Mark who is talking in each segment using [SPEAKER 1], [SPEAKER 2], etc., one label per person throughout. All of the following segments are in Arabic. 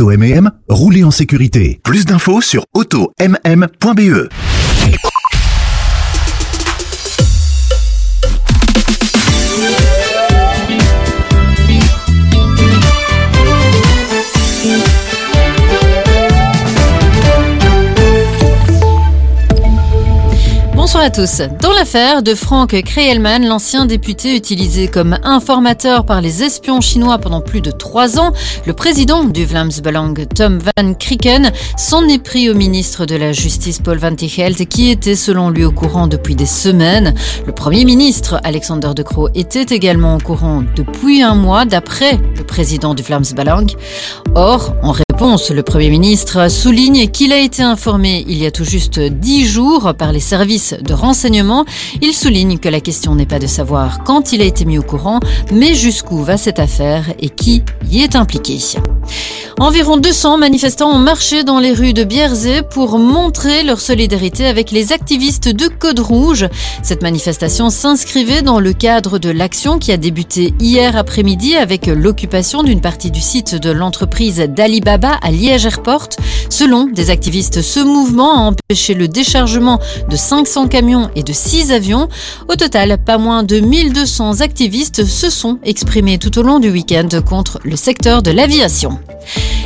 [SPEAKER 1] Auto MM, roulez en sécurité. Plus d'infos sur automm.be.
[SPEAKER 2] Bonsoir à tous. Dans l'affaire de Frank Kreelman, l'ancien député utilisé comme informateur par les espions chinois pendant plus de trois ans, le président du Vlaams Tom Van Krieken, s'en est pris au ministre de la Justice Paul Van Tichelt qui était selon lui au courant depuis des semaines. Le premier ministre Alexander De Croo était également au courant depuis un mois d'après le président du Vlaams Or, en le Premier ministre souligne qu'il a été informé il y a tout juste dix jours par les services de renseignement. Il souligne que la question n'est pas de savoir quand il a été mis au courant, mais jusqu'où va cette affaire et qui y est impliqué. Environ 200 manifestants ont marché dans les rues de Bierzé pour montrer leur solidarité avec les activistes de Code Rouge. Cette manifestation s'inscrivait dans le cadre de l'action qui a débuté hier après-midi avec l'occupation d'une partie du site de l'entreprise d'Alibaba à Liège Airport. Selon des activistes, ce mouvement a empêché le déchargement de 500 camions et de 6 avions. Au total, pas moins de 1200 activistes se sont exprimés tout au long du week-end contre le secteur de l'aviation.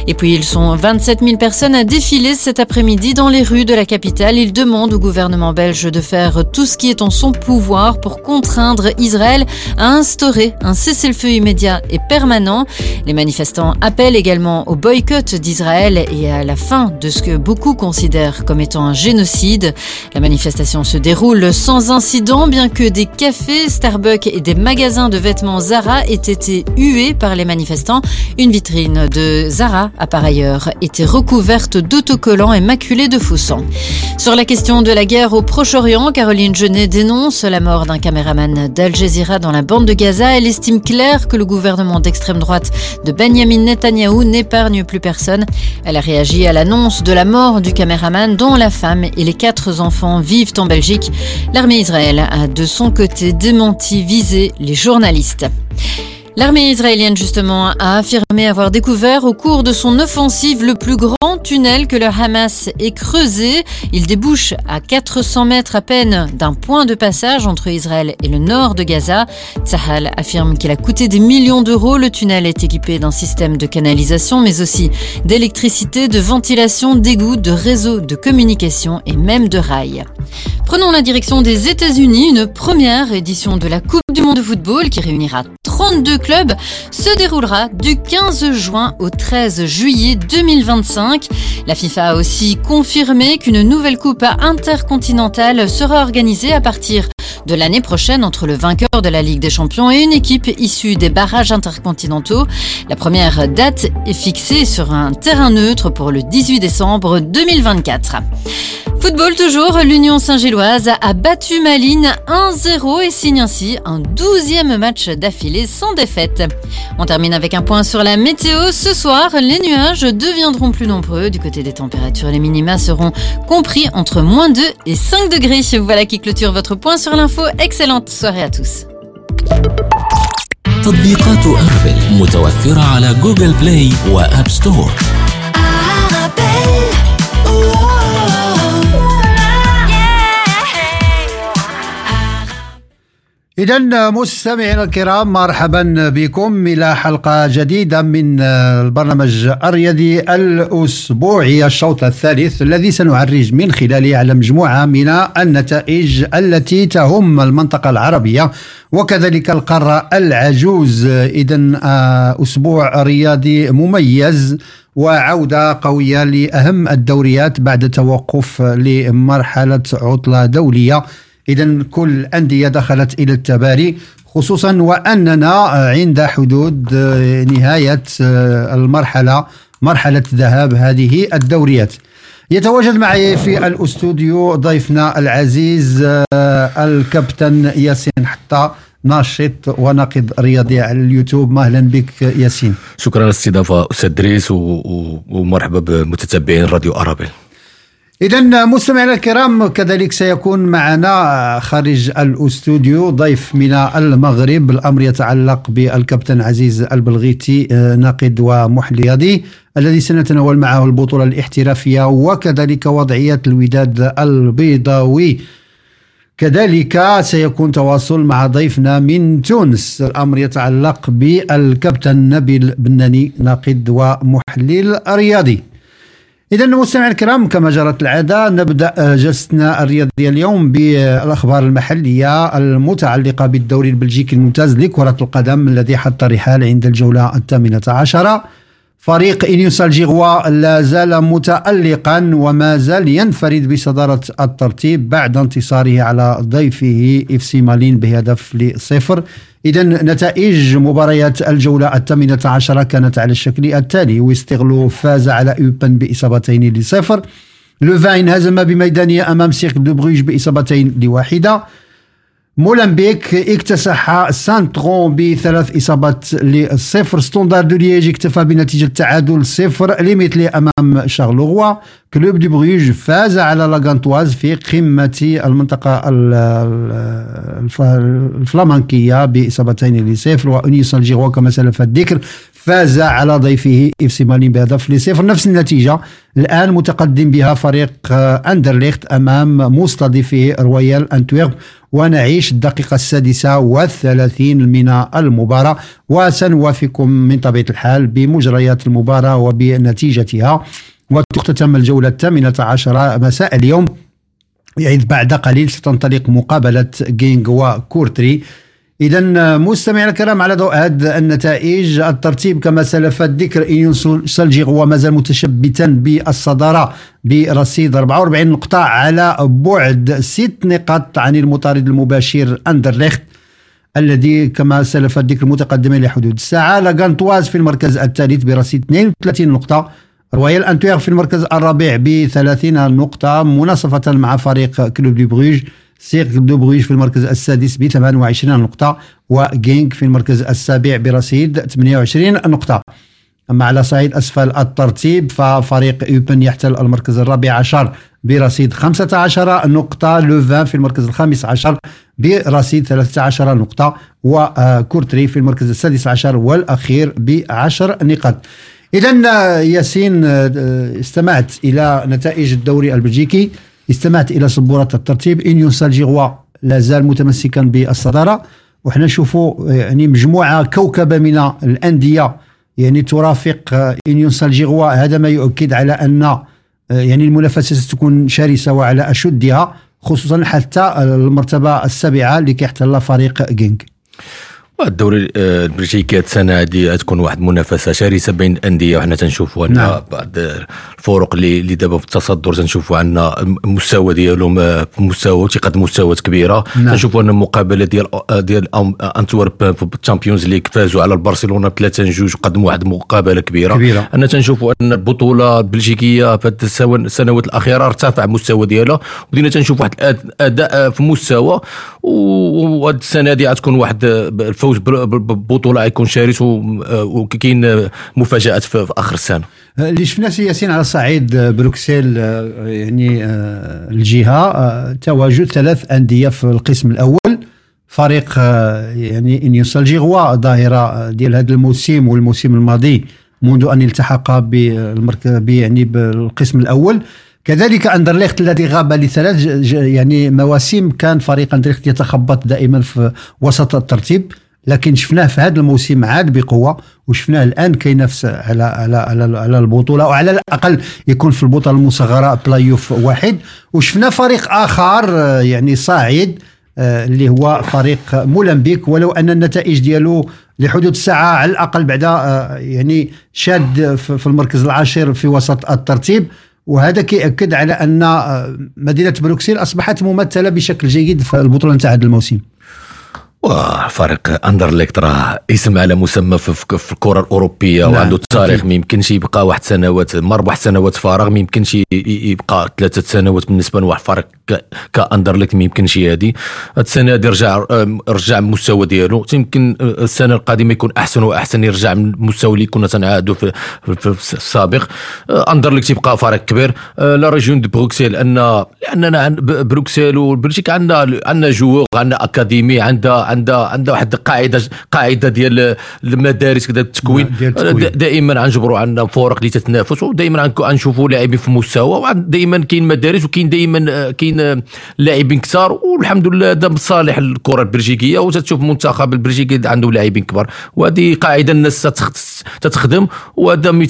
[SPEAKER 2] Et puis ils sont 27 000 personnes à défiler cet après-midi dans les rues de la capitale. Ils demandent au gouvernement belge de faire tout ce qui est en son pouvoir pour contraindre Israël à instaurer un cessez-le-feu immédiat et permanent. Les manifestants appellent également au boycott d'Israël et à la fin de ce que beaucoup considèrent comme étant un génocide. La manifestation se déroule sans incident, bien que des cafés, Starbucks et des magasins de vêtements Zara aient été hués par les manifestants. Une vitrine de Zara a par ailleurs été recouverte d'autocollants et maculée de faux sang. Sur la question de la guerre au Proche-Orient, Caroline Genet dénonce la mort d'un caméraman d'Al Jazeera dans la bande de Gaza. Elle estime clair que le gouvernement d'extrême droite de Benjamin Netanyahou n'épargne plus personne. Elle a réagi à l'annonce de la mort du caméraman dont la femme et les quatre enfants vivent en Belgique. L'armée Israël a de son côté démenti viser les journalistes. L'armée israélienne, justement, a affirmé avoir découvert au cours de son offensive le plus grand tunnel que le Hamas ait creusé. Il débouche à 400 mètres à peine d'un point de passage entre Israël et le nord de Gaza. Tsahal affirme qu'il a coûté des millions d'euros. Le tunnel est équipé d'un système de canalisation, mais aussi d'électricité, de ventilation, d'égouts, de réseaux de communication et même de rails. Prenons la direction des États-Unis, une première édition de la Coupe du monde de football qui réunira 32 clubs se déroulera du 15 juin au 13 juillet 2025. La FIFA a aussi confirmé qu'une nouvelle coupe intercontinentale sera organisée à partir de l'année prochaine entre le vainqueur de la Ligue des Champions et une équipe issue des barrages intercontinentaux. La première date est fixée sur un terrain neutre pour le 18 décembre 2024. Football toujours, l'Union Saint-Gilloise a battu Malines 1-0 et signe ainsi un douzième match d'affilée sans défaite. On termine avec un point sur la météo. Ce soir, les nuages deviendront plus nombreux. Du côté des températures, les minima seront compris entre moins 2 et 5 degrés. Voilà qui clôture votre point sur l'info. Info, excellente soirée à tous.
[SPEAKER 3] تطبيقات Apple متوفرة على Google Play و App Store إذا مستمعينا الكرام مرحبا بكم إلى حلقة جديدة من البرنامج الرياضي الأسبوعي الشوط الثالث الذي سنعرج من خلاله على مجموعة من النتائج التي تهم المنطقة العربية وكذلك القارة العجوز. إذا آه، أسبوع رياضي مميز وعودة قوية لأهم الدوريات بعد توقف لمرحلة عطلة دولية. إذا كل الأندية دخلت إلى التباري خصوصا وأننا عند حدود نهاية المرحلة مرحلة ذهاب هذه الدوريات. يتواجد معي في الأستوديو ضيفنا العزيز الكابتن ياسين حتى ناشط وناقد رياضي على اليوتيوب. أهلا بك ياسين.
[SPEAKER 4] شكرا على الاستضافه أستاذ دريس ومرحبا بمتتبعين راديو أرابيل.
[SPEAKER 3] إذا مستمعينا الكرام كذلك سيكون معنا خارج الأستوديو ضيف من المغرب الأمر يتعلق بالكابتن عزيز البلغيتي ناقد ومحليادي الذي سنتناول معه البطولة الاحترافية وكذلك وضعية الوداد البيضاوي. كذلك سيكون تواصل مع ضيفنا من تونس الأمر يتعلق بالكابتن نبيل بناني ناقد ومحلل رياضي إذا المستمعين الكرام كما جرت العادة نبدأ جلستنا الرياضية اليوم بالأخبار المحلية المتعلقة بالدوري البلجيكي الممتاز لكرة القدم الذي حط رحاله عند الجولة الثامنة عشرة. فريق إنيون سان جيلواز لا زال متألقا وما زال ينفرد بصدارة الترتيب بعد انتصاره على ضيفه إف سي مالين بهدف لصفر. إذا نتائج مباريات الجولة الثامنة عشرة كانت على الشكل التالي. ويسترلو فاز على أوبن بإصابتين لصفر. لوفاين هزم بميدانه أمام سيركل دو بروج بإصابتين لواحدة. مولمبيك اكتسح سان ترون بثلاث إصابات لصفر. ستوندار دو ليج اكتفى بنتيجة تعادل صفر لمثله أمام شارلوروا كلوب دي بروج فاز على لاغانتواز في قمة المنطقة الفلامنكية بإصابتين لصفر. وإنيون سان جيلواز كما سلف الذكر فاز على ضيفه إف سي مالين بهدف لصفر نفس النتيجة الآن متقدم بها فريق أندرليخت أمام مستضيفه رويال انتويرب ونعيش الدقيقة السادسة والثلاثين من المباراة. وسنوافيكم من طبيعة الحال بمجريات المباراة وبنتيجتها. وتختتم الجولة الثامنة عشرة مساء اليوم يعني بعد قليل ستنطلق مقابلة جينك وكورتري. إذا مستمعينا الكرام على ضوء هذه النتائج الترتيب كما سلف الذكر إنيون سان جيلواز مازال متشبثا بالصدارة برصيد 44 نقطة على بعد ست نقاط عن المطارد المباشر أندرليخت الذي كما سلف الذكر متقدم إلى حدود الساعة لاغانتواز في المركز الثالث برصيد 32 نقطة رويال أنتويرب في المركز الرابع ب 30 نقطة مناصفة مع فريق كلوب دي بروج. سيركل دو بروج في المركز السادس ب 28 نقطة وجينك في المركز السابع برصيد 28 نقطة. أما على صعيد أسفل الترتيب ففريق يوبن يحتل المركز الرابع عشر برصيد 15 نقطة لوفان في المركز الخامس عشر برصيد 13 نقطة وكورتري في المركز السادس عشر والأخير بعشر نقاط. إذا ياسين استمعت إلى نتائج الدوري البلجيكي. استمعت إلى سبورة الترتيب. انيون سالجيغوا لا زال متمسكا بالصدارة. وحنا نشوفوا يعني مجموعة كوكبة من الأندية يعني ترافق انيون سالجيغوا هذا ما يؤكد على أن يعني المنافسة ستكون شرسة وعلى أشدها خصوصا حتى المرتبة السابعة اللي كيحتلها فريق جينغ.
[SPEAKER 4] الدوري البلجيكي السنة هذه تكون واحد المنافسة شرسة بين الأندية وحنا تنشوفوا أن نعم. بعض الفرق اللي اللي دابا في التصدر تنشوفوا عندنا المستوى ديالهم في مستوى تيقدم مستويات كبيرة. نعم. تنشوفوا أن المقابلة ديال ديال انتورب في ال Champions League فازوا على البرشلونة 3 جوج وقدموا واحد المقابلة كبيرة. كبيرة. أنا تنشوفوا أن البطولة البلجيكية في السنوات الأخيرة ارتفع المستوى ديالها. وبدينا تنشوف واحد الاداء في مستوى. وهاد السنة هذه غتكون واحد الفوز ببطوله غيكون شرس وكاين مفاجآت في آخر السنة.
[SPEAKER 3] اللي شفنا سي ياسين على صعيد بروكسل يعني الجهة تواجد ثلاث أندية في القسم الأول. فريق يعني إنيون سان جيلواز ظاهرة ديال هذا الموسم والموسم الماضي منذ أن التحق بالمركز يعني بالقسم الأول. كذلك أندرليخت الذي غاب لثلاث يعني مواسم كان فريق أندرليخت يتخبط دائما في وسط الترتيب. لكن شفناه في هذا الموسم عاد بقوة وشفناه الآن كينافس على على على, على البطولة وعلى الأقل يكون في البطولة المصغرة بلاي اوف واحد. وشفنا فريق آخر يعني صاعد اللي هو فريق مولمبيك ولو أن النتائج ديالو لحدود الساعة على الأقل بعد يعني شاد في المركز العاشر في وسط الترتيب. وهذا كيأكد على أن مدينة بروكسل أصبحت ممثلة بشكل جيد في البطولة نتاع هذا الموسم.
[SPEAKER 4] وفريق اندرليكت راه اسم على مسمى في, الكرة الأوروبية نعم. وعنده تاريخ ما يمكنش يبقى واحد سنوات مر بواحد سنوات فراغ ما يمكنش يبقى ثلاثة سنوات بالنسبة لواحد. فريق كاندرليكت ما يمكنش هذه. هاد السنة هذه رجع رجع المستوى ديالو. يمكن السنة القادمة يكون أحسن وأحسن يرجع من المستوى اللي كنا تنعهدوه في, في, السابق. اندرليكت يبقى فريق كبير. la région de Bruxelles ان لأننا بروكسيل وبلجيكا عندنا عندنا joueurs عندنا académie عندها عندها عندها واحد القاعده قاعدة ديال المدارس كذا التكوين دائما غنجبروا عندنا فرق اللي تتنافس ودائما غنشوفوا لاعبين في مستوى دائما كاين مدارس وكاين دائما كاين لاعبين كثار والحمد لله هذا بصالح الكرة البلجيكية وتشوف المنتخب البلجيكي عنده لاعبين كبار. وهذه قاعدة الناس تتخدم وهذا mais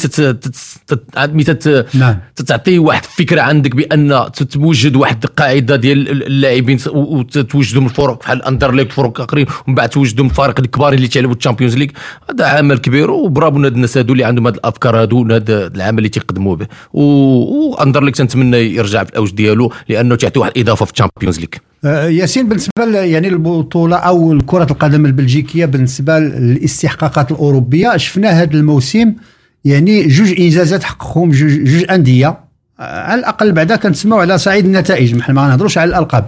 [SPEAKER 4] نعم. تعطي واحد الفكرة عندك بأن تتوجد واحد القاعدة ديال اللاعبين وتوجدوا الفرق بحال اندرليك فرق آخرين ومن بعد توجدوا الفرق الكبار اللي تلعبوا ال Champions League هذا عمل كبير وبرافو هاد الناس هادو اللي عندهم هاد الأفكار هادو هذا العمل اللي تيقدموا به. واندرليك تنتمنى يرجع في الأوج ديالو لأنه تعطي واحد الإضافة في ال Champions
[SPEAKER 3] League ياسين بالنسبة يعني البطولة أو كره القدم البلجيكية بالنسبة للاستحقاقات الأوروبية شفنا هذا الموسم يعني جوج إنجازات حققهم جوج, جوج أندية. آه، على الأقل بعدا كنسمعوا على صعيد النتائج ما نهضروش على الألقاب.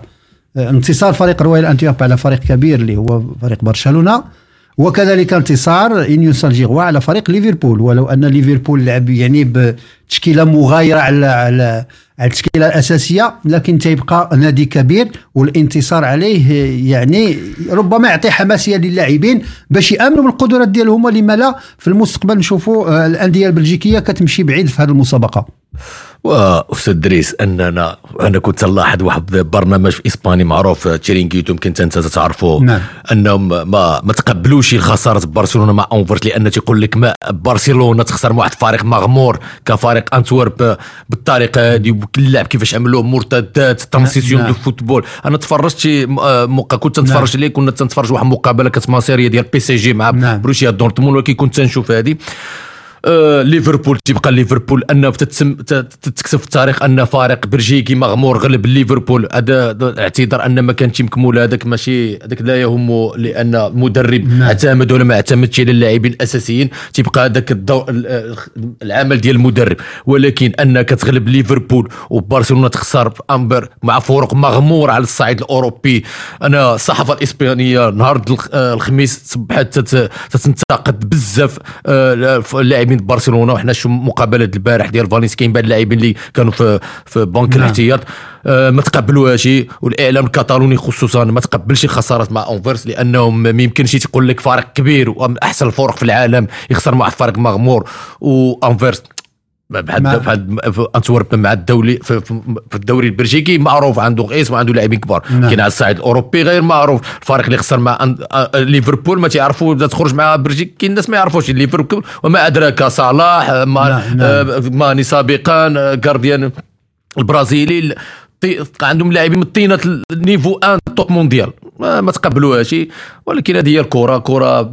[SPEAKER 3] آه، انتصار فريق رويال أنتويرب على فريق كبير اللي هو فريق برشلونة. وكذلك انتصار أونيون سان جيلواز على فريق ليفربول. ولو أن ليفربول لعب يعني بتشكيلة مغايرة على على التشكيلة الأساسية لكن تيبقى نادي كبير والانتصار عليه يعني ربما يعطي حماسية للاعبين باش يأمنوا بالقدرات ديالهم. ولما لا في المستقبل نشوفوا آه، الأندية البلجيكية كتمشي بعيد في هذه المسابقة.
[SPEAKER 4] وأستاذ دريس اننا أنا كنت نلاحظ واحد برنامج في إسباني معروف تشيرينغيتو يمكن انت تعرفوه
[SPEAKER 3] نعم.
[SPEAKER 4] أنهم ما ما تقبلوش خسارة برشلونة مع أونفرس لأن تيقول لك ما برشلونة تخسر مع واحد الفريق مغمور كفريق أنتورب بالطريقة هذه وكل لاعب كيفاش عملوا مرتدات transition نعم. de football أنا تفرجت مقا كنت نتفرج نعم. كنا تنتفرج واحد المقابله كانت مع سيريا ديال PSG مع نعم. بروسيا دورتموند ولكن كنت تنشوف هذه آه، ليفربول تيبقى ليفربول انه تتسم تكتب في التاريخ أن فريق بلجيكي مغمور غلب ليفربول. هذا اعتذار أن ما كانش مكمول هذاك ماشي هذاك لا يهم لأن مدرب نعم. اعتمد ولا ما اعتمدش على اللاعبين الأساسيين. تيبقى هذاك الدور العمل ديال المدرب. ولكن انك تغلب ليفربول وبرشلونة تخسر في أمبر مع فرق مغمور على الصعيد الأوروبي. أنا الصحافه الإسبانية نهار الخميس صبحت تتنتقد بزاف آه، اللاعبين لاعبين برشلونة وحنا شو مقابلة البارح ديال فالنسيا كاين بعض اللاعبين اللي كانوا في في بنك نعم. الاحتياط آه ما تقبلوهاش والإعلام الكتالوني خصوصا ما تقبلش خسارات مع اونفرس لأنهم ما يمكنش تقول لك فريق كبير واحسن الفرق في العالم يخسر مع فريق مغمور وانفرس بحال بحال انتورب مع الدولي في, في الدوري البلجيكي معروف عنده اسم وعنده لاعبين كبار نعم. كاين على الصعيد الأوروبي غير معروف الفريق اللي خسر مع ليفربول ما تعرفوا تخرج مع بلجيكا كاين الناس ما يعرفوش ليفربول وما أدراك صلاح ما نعم. نعم. ماني سابقا جارديان البرازيلي عندهم لاعبين من الطينه النيفو أن توب مونديال ما, ما تقبلوهاش ولكن هذه هي الكرة كرة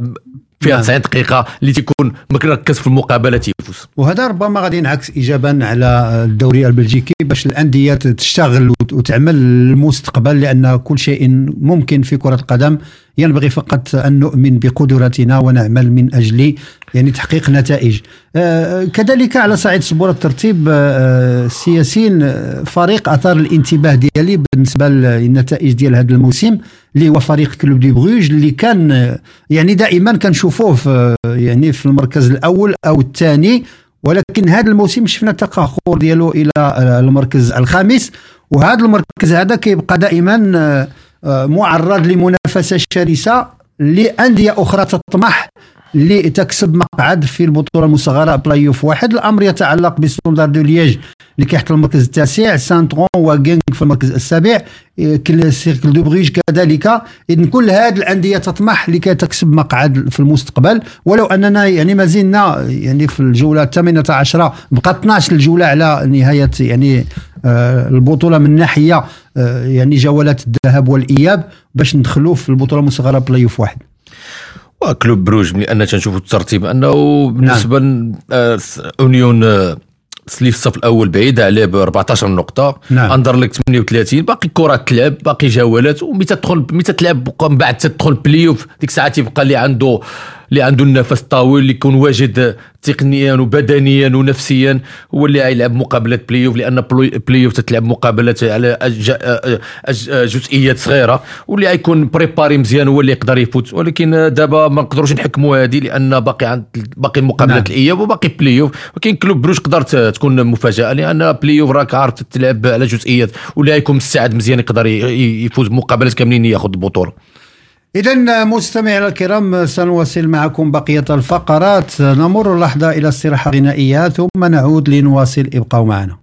[SPEAKER 4] فيها 90 نعم. دقيقة اللي تيكون مركز في المقابلة. تيفوز
[SPEAKER 3] وهذا ربما غادي ينعكس ايجابا على الدوري البلجيكي باش الأندية تشتغل وتعمل للمستقبل لأن كل شيء ممكن في كرة القدم. ينبغي فقط أن نؤمن بقدراتنا ونعمل من أجل يعني تحقيق نتائج آه، كذلك على صعيد سبوره الترتيب آه، سياسين آه، فريق أثار الانتباه ديالي بالنسبة للنتائج ديال هذا الموسم اللي هو فريق كلوب دي بروج اللي كان يعني دائما كنشوفوه في يعني في المركز الأول أو الثاني. ولكن هذا الموسم شفنا تقهقر ديالو إلى المركز الخامس. وهذا المركز هذا كيبقى دائما معرض لمنافسة شرسه لأندية أخرى تطمح لتكسب مقعد في البطولة المصغرة بلاي اوف واحد. الأمر يتعلق بستوندار دو ليج اللي كيحتل المركز التاسع. سانترون وغينك في المركز السابع. سيركل دو بريج كذلك. اذا كل هذه الأندية تطمح لكي تكسب مقعد في المستقبل. ولو أننا يعني ما زلنا يعني في الجولة الثامنة عشرة بقى 12 الجولة على نهاية يعني البطولة من ناحية آه، يعني جولات الذهاب والإياب باش ندخلوا في البطولة المصغرة بلاي أوف واحد
[SPEAKER 4] كلوب بروج لأن تنشوفوا الترتيب أنه بالنسبة نعم. أونيون سليف الصف الأول بعيد عليه ب 14 نقطة
[SPEAKER 3] نعم.
[SPEAKER 4] اندرليك 38 باقي كرة تلعب باقي جولات ومتى تدخل متى تلعب من بعد تدخل بلاي أوف ديك الساعة تيبقى اللي عنده اللي عنده النفس الطويل اللي يكون واجد تقنيا وبدنيا ونفسيا. هو اللي يلعب مقابلة بلاي اوف لأن بلاي اوف تتلعب مقابلات على جزئيات صغيرة. واللي غيكون préparé مزيان هو اللي يقدر يفوت. ولكن دابا ما نقدروش نحكموا هذه لأن باقي عند باقي مقابلات نعم. الإياب وباقي بلاي اوف ولكن كلوب بروش تقدر تكون مفاجأة لأن بلاي اوف راك عارف تلعب على جزئيات. واللي غيكون مستعد مزيان يقدر يفوز مقابلات كاملين ياخذ البطوله
[SPEAKER 3] إذا مستمعينا الكرام سنواصل معكم بقية الفقرات. نمر لحظة إلى استراحة غنائية ثم نعود لنواصل. ابقوا معنا.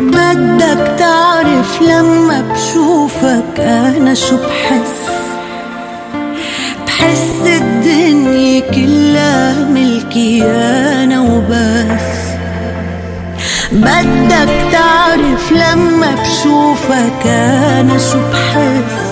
[SPEAKER 5] بدك تعرف لما بشوفك أنا شو بحس؟ أنا وبس بدك تعرف لما بشوفك أنا شو بحس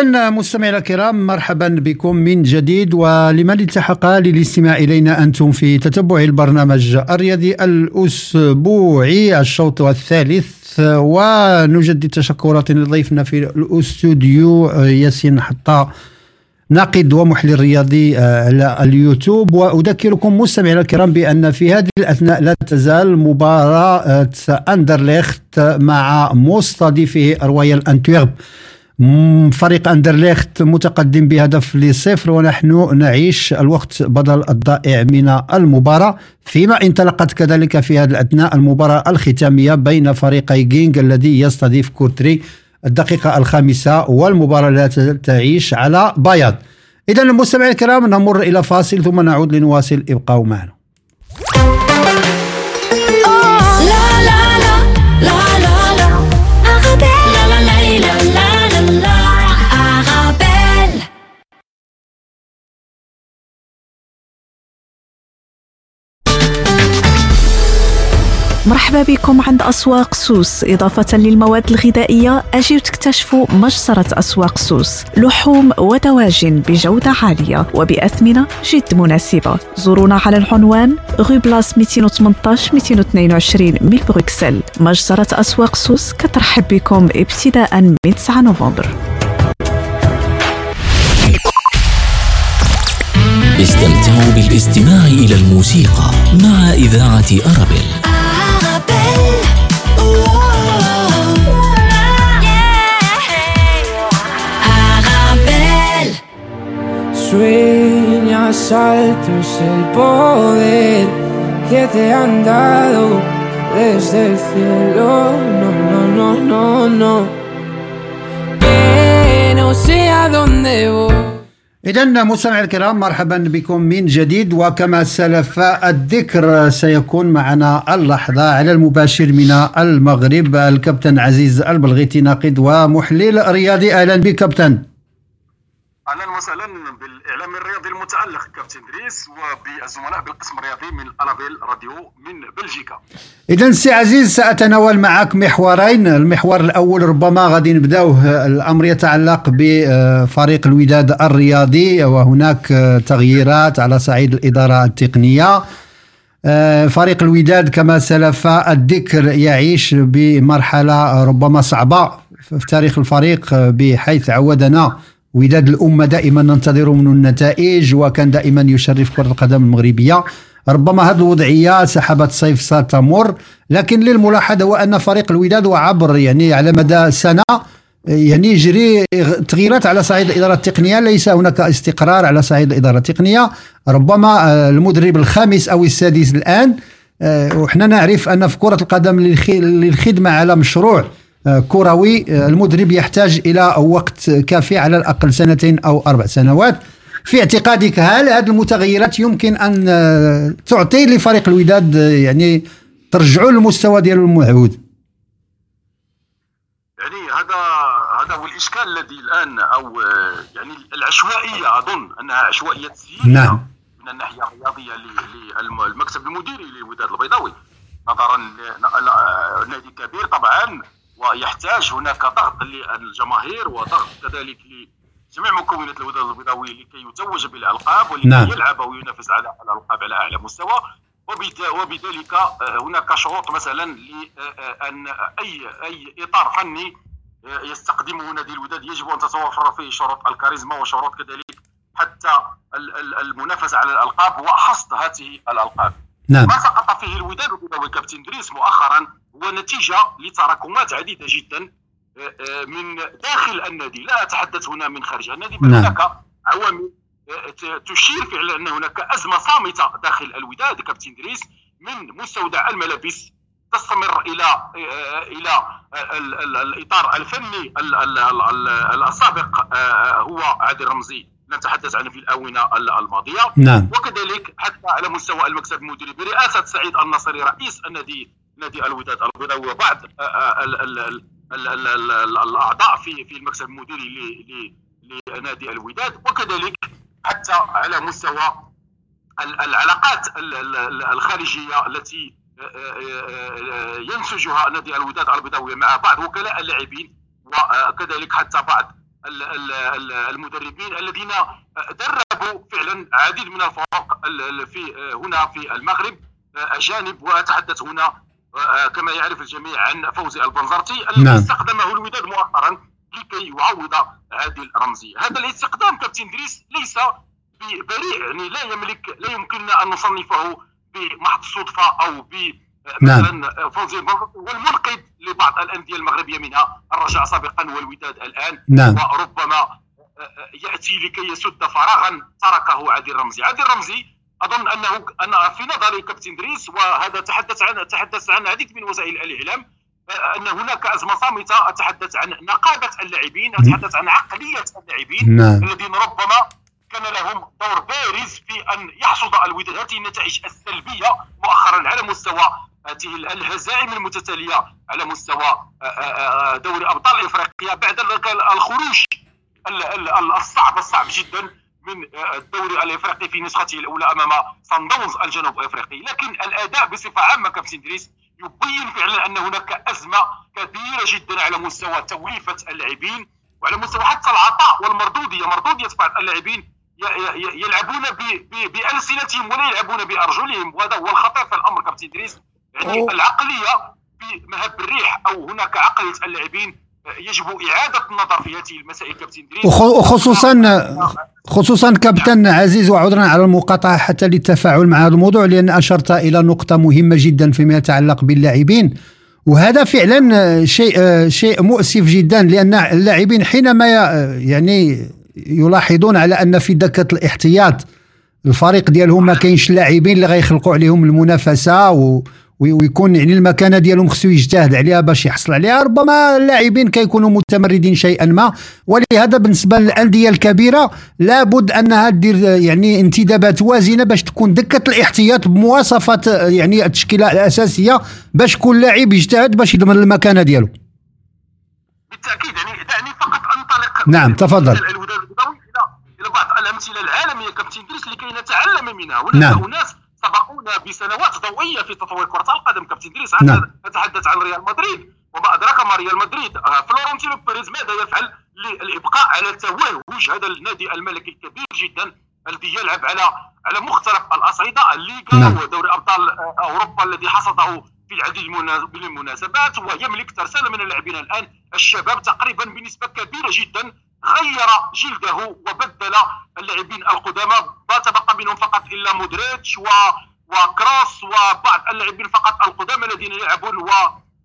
[SPEAKER 3] إذا مستمعينا الكرام مرحبا بكم من جديد ولمن التحق للاستماع إلينا أنتم في تتبع البرنامج الرياضي الأسبوعي الشوط الثالث. ونجدد تشكرات لضيفنا في الأستوديو ياسين حطا ناقد ومحلل رياضي آه، على اليوتيوب. وأذكركم مستمعينا الكرام بأن في هذه الأثناء لا تزال مباراة أندرليخت مع مستضيفه رويال أنتويرب. فريق أندرليخت متقدم بهدف لصفر ونحن نعيش الوقت بدل الضائع من المباراة. فيما انطلقت كذلك في هذه الأثناء المباراة الختامية بين فريقي جينج الذي يستضيف كورتري الدقيقة الخامسة والمباراة لا تعيش على بياض. إذا المستمعين الكرام نمر إلى فاصل ثم نعود لنواصل ابقوا معنا.
[SPEAKER 6] مرحبا بكم عند أسواق سوس. إضافة للمواد الغذائية أجيو تكتشفوا مجزرة أسواق سوس. لحوم ودواجن بجودة عالية وبأثمنة جد مناسبة. زورونا على العنوان rue Blaes 218 222 من بروكسل. مجزرة أسواق سوس كترحب بكم ابتداء من 9 نوفمبر.
[SPEAKER 7] استمتعوا بالاستماع إلى الموسيقى مع إذاعة أرابيل.
[SPEAKER 8] Sueñas altos el poder que te han dado desde el cielo. No, no, no, no, no. Que no sé a dónde voy.
[SPEAKER 3] إذا مستمعي الكرام مرحبا بكم من جديد وكما سلف الذكر سيكون معنا اللحظة على المباشر من المغرب الكابتن عزيز البلغيتي ناقد ومحلل رياضي أهلا بك كابتن
[SPEAKER 9] أهلا وسهلا بالاعلام الرياضي المتالق كابتن دريس وبالزملاء بالقسم الرياضي من الابيل راديو من بلجيكا.
[SPEAKER 3] إذا سي عزيز سأتناول معك محورين. المحور الأول ربما غادي نبداوه الأمر يتعلق بفريق الوداد الرياضي وهناك تغييرات على صعيد الإدارة التقنية. آه، فريق الوداد كما سلف الذكر يعيش بمرحلة ربما صعبة في تاريخ الفريق بحيث عودنا وداد الأمة دائما ننتظر منه النتائج وكان دائما يشرف كرة القدم المغربية. ربما هذه الوضعية سحبت صيف ستمر لكن للملاحظة هو أن فريق الوداد وعبر يعني على مدى سنة يعني يجري تغييرات على صعيد الإدارة التقنية. ليس هناك استقرار على صعيد الإدارة التقنية. ربما آه، المدرب الخامس أو السادس الآن آه، وحنا نعرف أن في كرة القدم للخ- للخدمة على مشروع كروي المدرب يحتاج إلى وقت كافي على الأقل سنتين أو أربع سنوات. في اعتقادك هل هذه المتغيرات يمكن أن آه، تعطي لفريق الوداد آه، يعني ترجعوا للمستوى ديالو المعهود
[SPEAKER 9] يعني هذا هذا هو الإشكال الذي الآن أو آه، يعني العشوائية أظن أنها عشوائية
[SPEAKER 3] نعم.
[SPEAKER 9] من الناحية الرياضية للمكتب المديري للوداد البيضاوي. نظرا لنادي كبير طبعا. ويحتاج هناك ضغط للجماهير وضغط كذلك لجميع مكونات الوداد البيضاوي لكي يتوج بالألقاب ولكي
[SPEAKER 3] نعم.
[SPEAKER 9] يلعب وينافس على الألقاب على أعلى مستوى. وبذلك آه، هناك شروط مثلا لأن اي أي إطار فني آه، يستخدمه نادي الوداد يجب أن تتوفر فيه شروط الكاريزما وشروط كذلك حتى ال- ال- المنافسة على الألقاب وحصد هذه الألقاب.
[SPEAKER 3] نعم.
[SPEAKER 9] ما سقط فيه الوداد البيضاوي كابتن دريس مؤخرا هو نتيجه لتراكمات عديدة جدا آه، آه، من داخل النادي. لا أتحدث هنا من خارج النادي بل
[SPEAKER 3] نعم.
[SPEAKER 9] هناك عوامل آه، تشير فعلا أن هناك أزمة صامتة داخل الوداد. كابتن دريس من مستودع الملابس تستمر إلى إلى ال- ال- الإطار الفني ال- ال- ال- ال- السابق هو عادل رمزي. نتحدث عنه في الآونة ال- الماضية.
[SPEAKER 3] نعم.
[SPEAKER 9] وكذلك حتى على مستوى المكتب المديري برئاسة سعيد النصري رئيس النادي نادي الوداد البيضاوي وبعض آه، آه، ال- ال- ال- ال- ال- ال- ال- الاعضاء في في المكتب المديري لنادي الوداد وكذلك حتى على مستوى ال- العلاقات ال- ال- ال- الخارجيه التي آه، آه، آه، ينسجها نادي الوداد البيضاوي مع بعض وكلاء اللاعبين وكذلك حتى بعض ال- ال- ال- المدربين الذين دربوا فعلا عديد من الفرق ال- ال- في هنا في المغرب اجانب واتحدث هنا كما يعرف الجميع عن فوزي البنزرتي الذي
[SPEAKER 3] نعم.
[SPEAKER 9] استخدمه الوداد مؤخرا لكي يعوض هذه الرمزية هذا الاستخدام كابتن دريس ليس بريء يعني لا يملك لا يمكننا أن نصنفه بمحض الصدفه أو ب
[SPEAKER 3] نعم.
[SPEAKER 9] مثلا فوزي البنزرتي والمنقذ لبعض الأندية المغربية منها الرجاء سابقا والوداد الآن
[SPEAKER 3] نعم.
[SPEAKER 9] وربما يأتي لكي يسد فراغا تركه عادل الرمزي عادل الرمزي أظن أنه أنا في نظري كابتن دريس وهذا تحدث عن تحدث عن عديد من وسائل الإعلام آه، أن هناك أزمة صامتة اتحدث عن نقابة اللاعبين اتحدث عن عقلية اللاعبين
[SPEAKER 3] نعم.
[SPEAKER 9] الذين ربما كان لهم دور بارز في أن يحصد الوداد هذه النتائج السلبية مؤخرا على مستوى هذه الهزائم المتتالية على مستوى آه، آه، دوري أبطال إفريقيا بعد الخروج ال- ال- ال- الصعب الصعب جدا من الدوري الإفريقي في نسخته الأولى أمام صن داونز الجنوب إفريقي. لكن الأداء بصفة عامة كابتن دريس يبين فعلا أن هناك أزمة كبيرة جدا على مستوى توليفة اللاعبين وعلى مستوى حتى العطاء والمردودية. مردودية بعض اللاعبين يلعبون بألسنتهم ولا يلعبون بأرجلهم. وهذا هو الخطير في الأمر كابتن دريس يعني. العقلية في مهب الريح أو هناك عقلية اللاعبين يجب إعادة النظر في هذه المسائل كابتن دريس.
[SPEAKER 3] وخ- وخصوصا خصوصا كابتن عزيز وعذرا على المقاطعة حتى للتفاعل مع هذا الموضوع لأن أشرت إلى نقطة مهمة جدا فيما يتعلق باللاعبين. وهذا فعلا شيء شيء مؤسف جدا لأن اللاعبين حينما يعني يلاحظون على أن في دكة الاحتياط الفريق ديالهم ما كاينش لاعبين اللي غيخلقوا عليهم المنافسة و ويكون يعني المكانة ديالهم خصو يجتهد عليها باش يحصل عليها ربما اللاعبين كيكونوا متمردين شيئا ما ولهذا بالنسبة للأندية الكبيرة لابد أنها دير يعني انتدابات وازنة باش تكون دكة الاحتياط بمواصفات يعني التشكيلة الأساسية باش كل لاعب يجتهد باش يضمن المكانة ديالو
[SPEAKER 9] بالتأكيد يعني دعني فقط أنطلق
[SPEAKER 3] نعم، تفضل.
[SPEAKER 9] إلى بعض الأمثلة العالمية كابتن دريس لكي نتعلم منها هناك
[SPEAKER 3] نعم.
[SPEAKER 9] سبقونا بسنوات ضوئية في تطور كرة القدم. كابتن دريس
[SPEAKER 3] نعم.
[SPEAKER 9] نتحدث عن ريال مدريد. وما أدراك ما ريال مدريد؟ آه، فلورنتينو بيريز ماذا يفعل للإبقاء على توهج هذا النادي الملكي الكبير جدا الذي يلعب على على مختلف الاصعده الليغا
[SPEAKER 3] نعم.
[SPEAKER 9] ودوري أبطال أوروبا الذي حصده في العديد من المناسبات ويملك ترسانة من اللاعبين الآن الشباب تقريبا بنسبة كبيرة جدا. غير جلده وبدل اللاعبين القدامى. ما تبقى منهم فقط إلا مودريتش و وكروس وبعض اللاعبين فقط القدامى الذين يلعبون و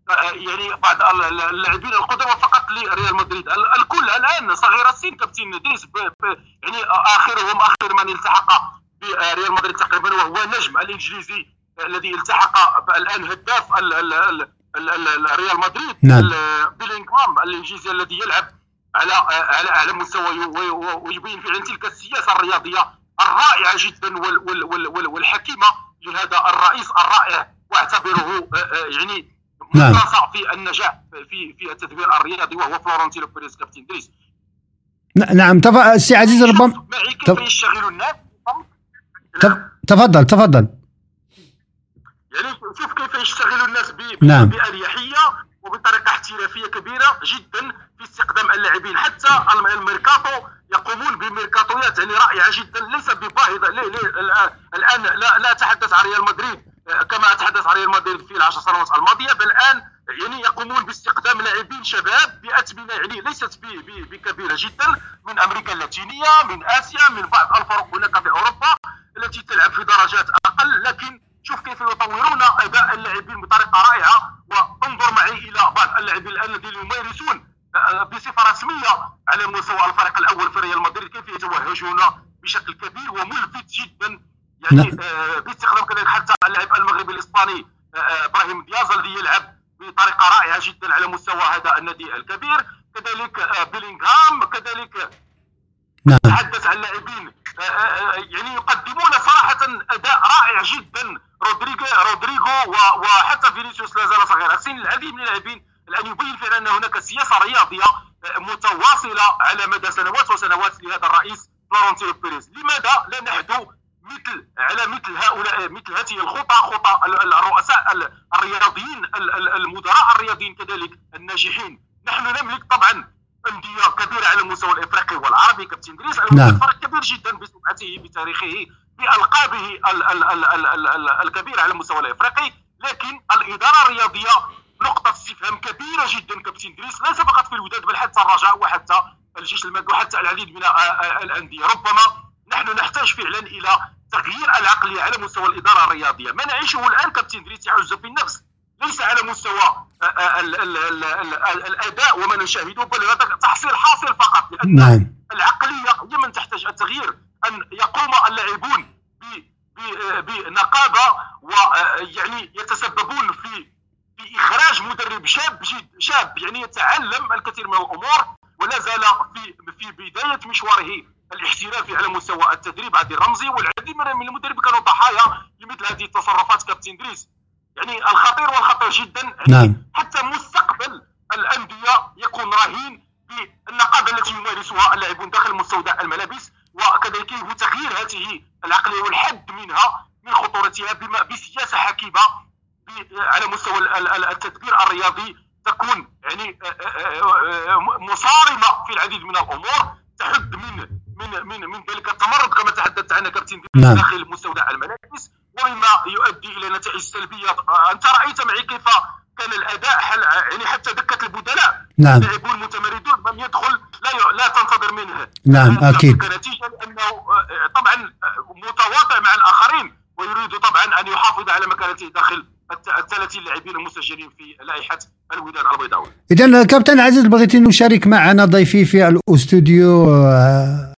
[SPEAKER 9] آه، يعني بعض ال- ال- اللاعبين القدامى فقط لريال مدريد ال- الكل الآن صغير السن كابتن ب- يعني آخرهم آخر من التحق بريال مدريد تقريبا وهو نجم الإنجليزي الذي التحق الآن هداف ال- ال- ال- ال- ال- ال- ريال مدريد
[SPEAKER 3] نعم.
[SPEAKER 9] بيلينغهام الإنجليزي الذي يلعب على على اعلى مستوى وي- وي- ويبين فعلا تلك السياسة الرياضية الرائعة جدا وال وال وال وال والحكيمة لهذا الرئيس الرائع واعتبره آه، آه، يعني
[SPEAKER 3] نعم.
[SPEAKER 9] في النجاح في في التدبير الرياضي وهو فلورنتينو بيريز كابتن دريس
[SPEAKER 3] نعم تف... السي عزيز ربما
[SPEAKER 9] معي كيف
[SPEAKER 3] طب-
[SPEAKER 9] يشتغل الناس
[SPEAKER 3] تف... تفضل تفضل
[SPEAKER 9] يعني شوف كيف يشتغل الناس ب-
[SPEAKER 3] نعم.
[SPEAKER 9] بأريحية وبطريقة احترافية كبيرة جدا في استخدام اللاعبين حتى الم- الميركاتو يقومون بميركاتويات يعني رائعه جدا ليس بباهظة. ليه؟ ليه؟ الان لا لا اتحدث عن ريال مدريد آه، كما اتحدث عن ريال مدريد في العشر سنوات الماضية بل الآن يعني يقومون باستخدام لاعبين شباب باثمنه يعني ليست بكبيرة جدا من أمريكا اللاتينية من آسيا من بعض الفرق. هناك في التي تلعب في درجات أقل لكن شوف كيف يطورون اداء اللاعبين بطريقه رائعه وانظر معي إلى بعض اللاعبين الان الذين يمارسون آه، بصفه رسميه على مستوى الفريق الأول في ريال مدريد كيف يتوهجون بشكل كبير وملفت جدا يعني. آه، باستخدام كذلك حتى اللاعب المغربي الإسباني آه، آه، إبراهيم دياز الذي يلعب بطريقة رائعة جدا على مستوى هذا النادي الكبير كذلك بيلينغهام كذلك
[SPEAKER 3] نعم
[SPEAKER 9] تحدث عن لاعبين آه، آه، يعني يقدمون صراحة اداء رائع جدا رودريغو رودريغو و- وحتى فينيسيوس لا زال صغير السن العديد من اللاعبين الان يبين فعلا ان هناك سياسه رياضيه آه، متواصله على مدى سنوات وسنوات لهذا الرئيس فلورنتينو بيريز لماذا لا نحدو مثل على مثل هؤلاء مثل هذه الخطى خطى ال- ال- الرؤساء ال- الرياضيين ال- ال- المدراء الرياضيين كذلك الناجحين نحن نملك طبعا انديه كبيره على المستوى الافريقي والعربي كابتن ادريس
[SPEAKER 3] نعم.
[SPEAKER 9] فريق كبير جدا بسمعته بتاريخه بالقابه ال- ال- ال- ال- ال- ال- الكبيره على المستوى الافريقي لكن الاداره الرياضيه نقطه استفهام كبيره جدا كابتن ادريس ليس فقط في الوداد بل حتى الرجاء وحتى الجيش الملكي وحتى العديد من آه، آه، الانديه ربما نحن نحتاج فعلا إلى تغيير العقليه على مستوى الاداره الرياضيه ما نعيشه الان كابتن ادريس يعز في النفس ليس على مستوى آه، آه، ال- ال- ال- ال- الاداء وما نشاهده بل هذا تحصيل حاصل فقط لأن
[SPEAKER 3] نعم
[SPEAKER 9] العقليه هي من تحتاج التغيير ان يقوم اللاعبون ب- ب- بنقابه ويعني يتسببون في في اخراج مدرب شاب جد شاب يعني يتعلم الكثير من الأمور ولا زال في في بدايه مشواره الاحترافي على مستوى التدريب عادل الرمزي والعديد من من المدربين كانوا ضحايا لمثل هذه التصرفات كابتن دريس يعني الخطير والخطير جدا يعني
[SPEAKER 3] نعم.
[SPEAKER 9] حتى مستقبل الانديه يكون رهين بالنقابة التي يمارسها اللاعبون داخل مستودع الملابس وكذلك هو تغيير هذه العقلية والحد منها من خطورتها بما بسياسة حكيمه على مستوى ال- ال- ال- التدبير الرياضي تكون يعني آه، آه، آه، مصارمة في العديد من الأمور تحد من من من من ذلك التمرد كما تحدثت عنه كابتن
[SPEAKER 3] نعم.
[SPEAKER 9] داخل مستودع الملابس ومما يؤدي إلى نتائج سلبيه آه، انت رايت معي كيف كان الاداء حل يعني حتى دكة البدلاء.
[SPEAKER 3] نعم.
[SPEAKER 9] اللاعبون المتمردون من يدخل لا ي- لا تنتظر منه.
[SPEAKER 3] نعم، أكيد.
[SPEAKER 9] كنتيجه لأنه آه، طبعا آه، متواطئ مع الآخرين ويريد طبعا أن يحافظ على مكانته داخل الثلاثين لاعبين المسجلين في لائحة الوداد البيضاوي
[SPEAKER 3] اذا كابتن عزيز بغيتي نشارك معنا ضيفي في الأستوديو آه،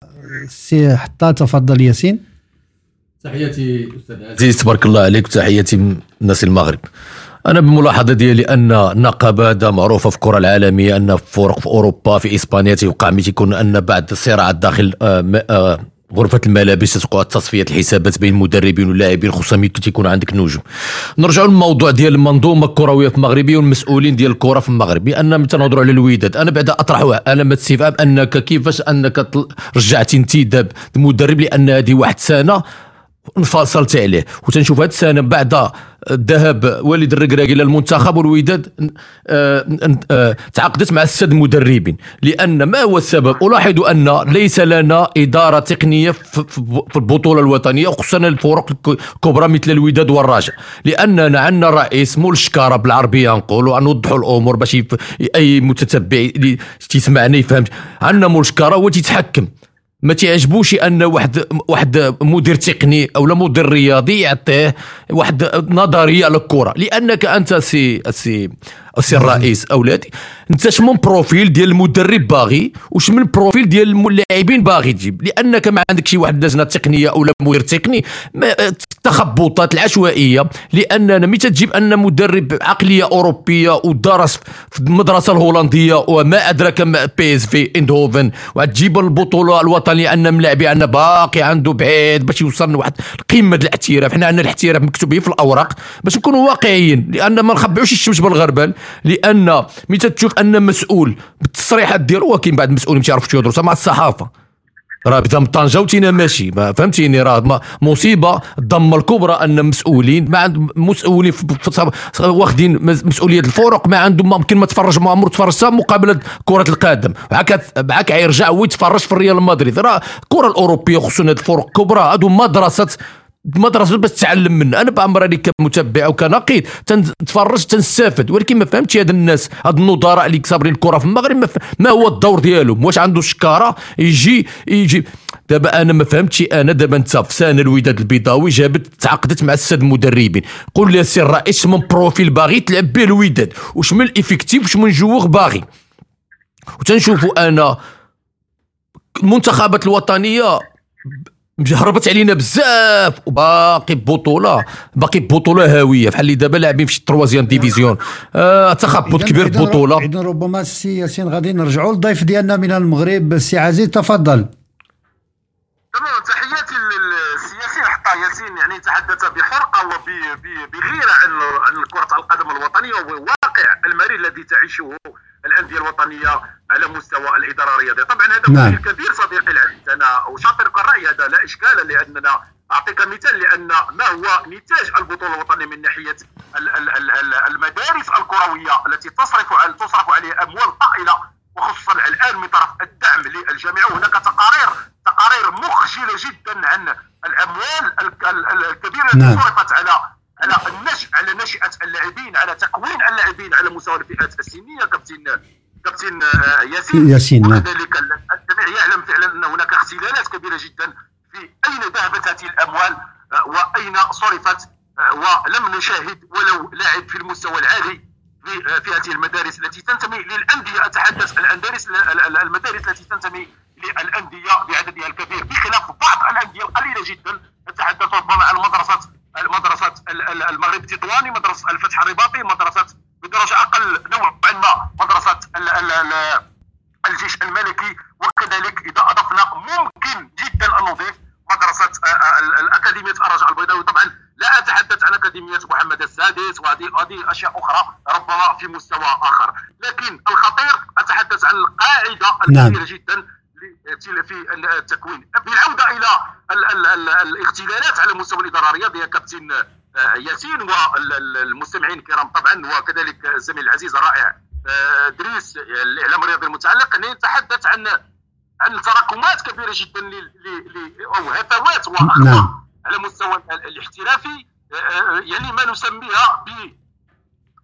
[SPEAKER 3] سي حتى تفضل ياسين.
[SPEAKER 4] تحياتي أستاذ عزيز تبارك الله عليك وتحياتي الناس المغرب. أنا بالملاحظه ديالي أن النقابه هذا معروفه في الكرة العالمية أن فرق في أوروبا في إسبانيا تيوقع ملي تيكون أن بعد الصراعات داخل آه، آه، غرفة الملابس تتوقع تصفية الحسابات بين المدربين واللاعبين خصوصا ملي تيكون عندك نجوم. نرجعوا للموضوع ديال المنظومة الكروية في المغربية والمسؤولين ديال الكرة في المغرب لأن ملي تنهضروا على الوداد أنا بعدا أطرح علامة استفهام أنك كيفاش أنك رجعتي انتداب المدرب لأن هذه واحد سنة انفصلت عليه. وتنشوف هذه السنة بعد ذهاب والد الركراكي إلى المنتخب والوداد آه، آه، تعاقدت مع السد المدربين لأن ما هو السبب؟ ألاحظ أن ليس لنا إدارة تقنية في البطولة الوطنية وخصوصا الفرق الك- الكبرى مثل الوداد والرجاء لأننا عندنا رئيس مول الشكاره بالعربية نقولوا نوضحوا الأمور باش أي متتبع اللي تيسمعنا يفهم عندنا مول الشكاره هو تيتحكم. ما تعجبوش أن واحد واحد مدير تقني أو مدير رياضي يعطيه واحد نظرية على الكره لأنك أنت سي سي سي الرئيس اولادي انت شمن profil ديال المدرب باغي وشمن profil ديال اللاعبين باغي تجيب. لأنك ما عندك شي واحد لجنه تقنية أو لا مدير تقني التخبطات العشوائية. لأننا متى تجيب أن مدرب عقلية أوروبية ودرس في المدرسة الهولندية وما ادراك ما بي إس في إندهوفن وتجيب البطولة الوطنية أن ملاعبي عندنا باقي عنده بعيد باش يوصل لواحد قمة الاحتراف. حنا عندنا الاحتراف مكتوب في الأوراق باش نكونوا واقعيين لأن ما نخبعوش الشمس بالغربال. لأن متى تشوف أن مسؤول بالتصريحات ديالو وكاين بعض المسؤولين ما تيعرفوش يهضروا مع الصحافة. راه بدا من طنجه وتينا ماشي ما فهمتيني راه مصيبة الضمه الكبرى أن مسؤولين ما عند مسؤولين واخدين مس- مسؤولية الفرق ما عندهم ممكن ما تفرج ما عمره تفرج مقابله كرة القدم. معاك معاك يرجع هو يتفرج في الريال مدريد. راه الكرة الأوروبية خصوصا الفرق الكبرى هادو مدرسة مدرسة باش تتعلم منه. أنا بعمرني كمتبع وكناقد تنتفرج تنستافد. ولكن ما فهمتش هاد الناس. هاد النظراء اللي كيسيرين الكرة في المغرب ما. ما هو الدور ديالهم؟ واش عنده شكارة؟ يجي يجي. دابا أنا ما فهمتش أنا دابا أنت في سنه الوداد البيضاوي جابت تعاقدت مع الساد المدربين. قول لي السي الرئيس من profil باغي تلعب به الوداد. واش من ال effectif واش من جوغ باغي؟ وتنشوفوا أنا المنتخبات الوطنية هربت علينا بزاف وباقي ببطوله باقي ببطوله هاوية. بحال اللي دابا لاعبين في شي troisième division. آه تخبط كبير
[SPEAKER 3] إذن-
[SPEAKER 4] ببطوله
[SPEAKER 3] اذا ربما السي ياسين غادي نرجعوا للضيف ديالنا من المغرب السي عزيز تفضل.
[SPEAKER 9] تمام تحياتي للسي ياسين حتى ياسين يعني تحدث بحرقة وبغيره عن عن كرة القدم الوطنية وواقع المرير الذي تعيشه الانديه الوطنية على مستوى الإدارة الرياضية، طبعا هذا
[SPEAKER 3] نعم.
[SPEAKER 9] مشكل كبير صديقي العزيز أنا اشاطرك الرأي هذا لا إشكال لأننا أعطيك مثال لأن ما هو نتاج البطولة الوطنية من ناحية ال- ال- ال- ال- المدارس الكروية التي تصرف تصرف عليها أموال طائلة وخصوصا الآن الجامعة وهناك تقارير تقارير مخجلة جدا عن الأموال ال- ال- ال- الكبيرة التي
[SPEAKER 3] نعم.
[SPEAKER 9] صرفت على على النشء على نشأة اللاعبين على تكوين اللاعبين على مستوى الفئات السنية. كابتن كابتن آه، ياسين.
[SPEAKER 3] ياسين، نعم.
[SPEAKER 9] وكذلك ال- الجميع يعلم فعلا أن هناك اختلالات كبيرة جدا في أين ذهبت هذه الأموال آه، وأين صرفت آه، ولم نشاهد ولو لاعب في المستوى العالي في في هذه المدارس التي تنتمي للأندية. أتحدث المدارس ال- ال- المدارس التي تنتمي للأندية بعددها الكبير. بخلاف بعض الأندية القليلة جدا أتحدث ربما عن مدرسة مدرسه ال- ال- المغرب التطواني مدرسة الفتح الرباطي مدرسة بدرجة أقل نوعا ما مدرسة ال- ال- ال- الجيش الملكي. وكذلك إذا أضفنا ممكن جدا أن نضيف مدرسة آه، آه، الاكاديميه الرجاء البيضاوي. طبعا لا أتحدث عن أكاديمية محمد السادس وهذه هذه أشياء أخرى ربما في مستوى آخر. لكن الخطير أتحدث عن القاعدة
[SPEAKER 3] نعم.
[SPEAKER 9] الكبيرة جدا ل- في التكوين بالعودة إلى ال- ال- ال- الاختلالات على مستوى الإدارة الرياضية كابتن آه، ياسين والمستمعين الكرام طبعا وكذلك الزميل العزيز الرائع آه، ادريس الإعلام الرياضي المتعلق انه يتحدث عن عن تراكمات كبيرة جدا أو هفوات وأخطاء
[SPEAKER 3] نعم.
[SPEAKER 9] على مستوى ال- الاحترافي آه، يعني ما نسميها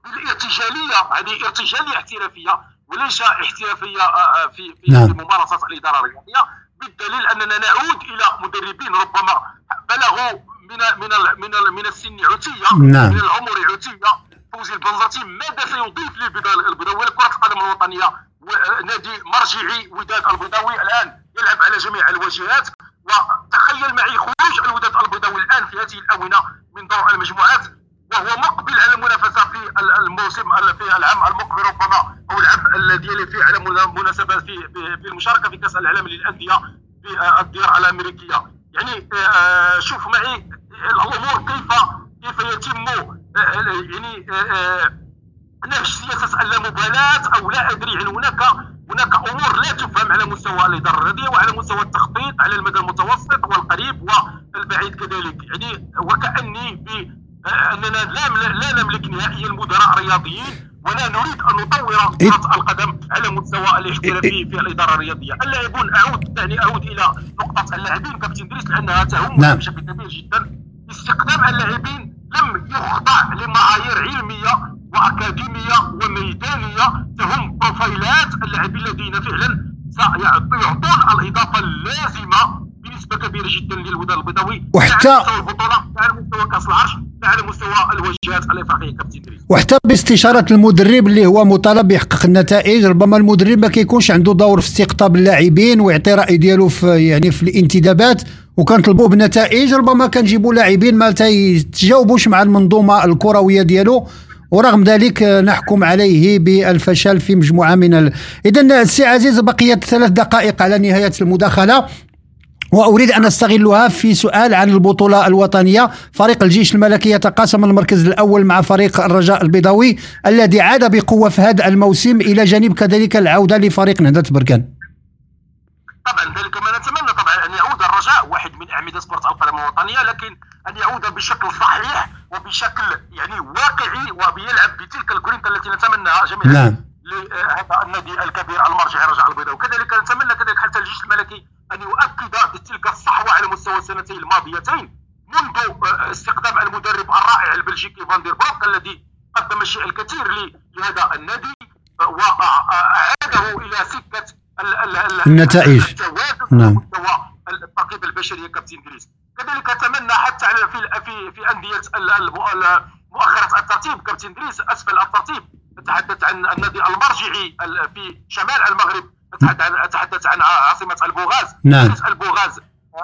[SPEAKER 9] بالإرتجالية هذه إرتجالية احترافية وليس احترافية آه، آه، في في
[SPEAKER 3] نعم.
[SPEAKER 9] ممارسة الإدارة الرياضية بالدليل أننا نعود إلى مدربين ربما بلغوا من من من من السن عتية
[SPEAKER 3] نعم.
[SPEAKER 9] من العمر عتية فوزي البنزرتي ماذا سيضيف للبيضاء البيضاوي كرة القدم الوطنية و- نادي مرجعي وداد البيضاوي الآن يلعب على جميع الواجهات وتخيل معي خروج الوداد البيضاوي الآن في هذه الآونة من دور المجموعات وهو مقبل على المنافسة في ال- الموسم ال- في العام المقبل ربما أو العام الذي فيه على منا- مناسبة في في في المشاركة في كأس العالم للأندية في آه، الديار الأمريكية. يعني آه، شوف معي الأمور كيف كيف يتم آه، يعني نفس سياسه اللامبالاه أو لا أدري يعني هناك هناك أمور لا تفهم على مستوى الإدارة الرياضية وعلى مستوى التخطيط على المدى المتوسط والقريب والبعيد كذلك. يعني وكأني آه، اننا لا لا نملك نهائيا مدراء رياضيين ولا نريد أن نطور كرة القدم على مستوى الاحترافي في الإدارة الرياضية، اللاعبون أعود يعني أعود إلى نقطة اللاعبين كابتن دريس لأنها تهمنا
[SPEAKER 3] نعم.
[SPEAKER 9] بشكل كبير جدا. استخدام اللاعبين لم يخضع لمعايير علمية وأكاديمية وميدانية. تهم بروفايلات اللاعبين الذين فعلا سيعطون الإضافة اللازمة بنسبة كبيرة جدا للوداد البيضاوي.
[SPEAKER 3] وحتى-
[SPEAKER 9] على مستوى البطولة على مستوى كأس العرش على مستوى الواجهات الإفريقية كابتن
[SPEAKER 3] وحتى باستشارة المدرب اللي هو مطالب يحقق النتائج ربما المدرب ما كيكونش عنده دور في استقطاب اللاعبين ويعطي راي ديالو في يعني في الانتدابات وكنطلبوه بنتائج ربما كنجيبوا لاعبين ما تيتجاوبوش مع المنظومة الكروية ديالو. ورغم ذلك نحكم عليه بالفشل في مجموعة من ال... اذا السي عزيز بقيت ثلاث دقائق على نهاية المداخلة. وأريد أن أستغلها في سؤال عن البطولة الوطنية. فريق الجيش الملكي يتقاسم المركز الأول مع فريق الرجاء البيضاوي الذي عاد بقوة في هذا الموسم إلى جانب كذلك العودة لفريق نهضة بركان.
[SPEAKER 9] طبعا ذلك ما نتمنى طبعا أن يعود الرجاء واحد من أعمدة كره القدم الوطنية لكن أن يعود بشكل صحيح وبشكل يعني واقعي وبيلعب بتلك الجرينتا التي نتمناها جميعا
[SPEAKER 3] نعم.
[SPEAKER 9] لهذا النادي الكبير المرجعي الرجاء البيضاوي. وكذلك نتمنى كذلك حتى الجيش الملكي أن يؤكد بتلك الصحوة على مستوى السنتين الماضيتين منذ آه، استخدام المدرب الرائع البلجيكي فان دير بروك الذي قدم الشيء الكثير لهذا النادي آه، وأعاده إلى سكة ال- ال- ال-
[SPEAKER 3] النتائج. نعم.
[SPEAKER 9] مستوى التركيب البشري كابتن دريس كذلك أتمنى حتى على في في في ال- مؤخرة الترتيب كابتن دريس أسفل الترتيب اتحدث عن النادي المرجعي ال- في شمال المغرب أتحدث عن أتحدث عن عاصمة البوغاز
[SPEAKER 3] نعم.
[SPEAKER 9] البوغاز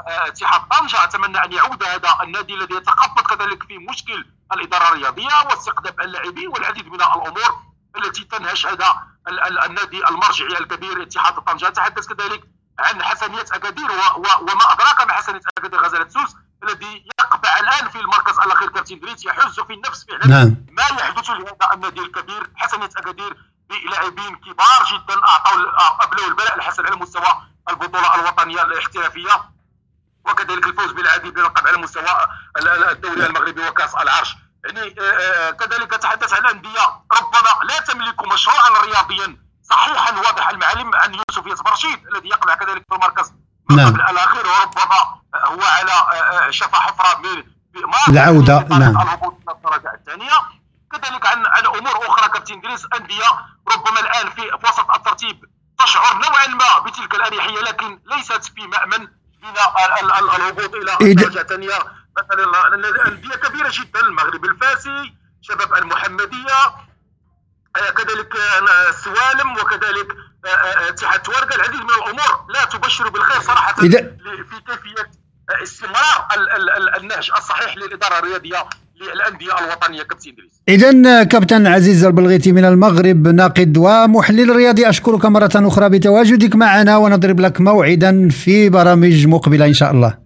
[SPEAKER 9] اتحاد طنجه اتمنى أن يعود هذا النادي الذي يتخبط كذلك في مشكل الإدارة الرياضية واستقطاب اللاعبين والعديد من الأمور التي تنهش هذا ال- ال- النادي المرجعي الكبير اتحاد طنجة تحدث كذلك عن حسنية أكادير وما أدراك ما حسنية أكادير غزالة سوس الذي يقبع الآن في المركز الأخير كابتن دريس يحز في النفس فعلا
[SPEAKER 3] نعم.
[SPEAKER 9] ما يحدث لهذا النادي الكبير حسنية أكادير بلاعبين كبار جدا أعطوا ابلوا البلاء الحسن على مستوى البطولة الوطنية الاحترافية وكذلك الفوز بالعديد من الالقاب على مستوى ال- ال- الدوري المغربي وكأس العرش يعني آه، آه، كذلك تحدث عن انديه ربما لا تملك مشروعا رياضيا صحيحا واضح المعالم عن يوسف ياسر رشيد الذي يقع كذلك في المركز
[SPEAKER 3] نعم.
[SPEAKER 9] الأخير وربما هو على آه، شفا حفرة من طريق
[SPEAKER 3] نعم.
[SPEAKER 9] الهبوط الدرجة الثانية كذلك عن عن أمور أخرى كابتن دريس أندية ربما الآن في وسط الترتيب تشعر نوعا ما بتلك الأريحية لكن ليست في مأمن من ال- ال- ال- الهبوط إلى
[SPEAKER 3] إذا-
[SPEAKER 9] الدرجه الثانية مثلا ال- أندية كبيرة جدا المغرب الفاسي شباب المحمدية آه، كذلك آه، السوالم وكذلك آه، اتحاد توارقه العديد من الأمور لا تبشر بالخير صراحة في كيفية استمرار ال- ال- ال- النهج الصحيح للإدارة الرياضية. للأندية الوطنية كابتن دريس
[SPEAKER 3] إذا كابتن عزيز البلغيتي من المغرب ناقد ومحلل رياضي أشكرك مرة أخرى بتواجدك معنا ونضرب لك موعدا في برامج مقبلة إن شاء الله.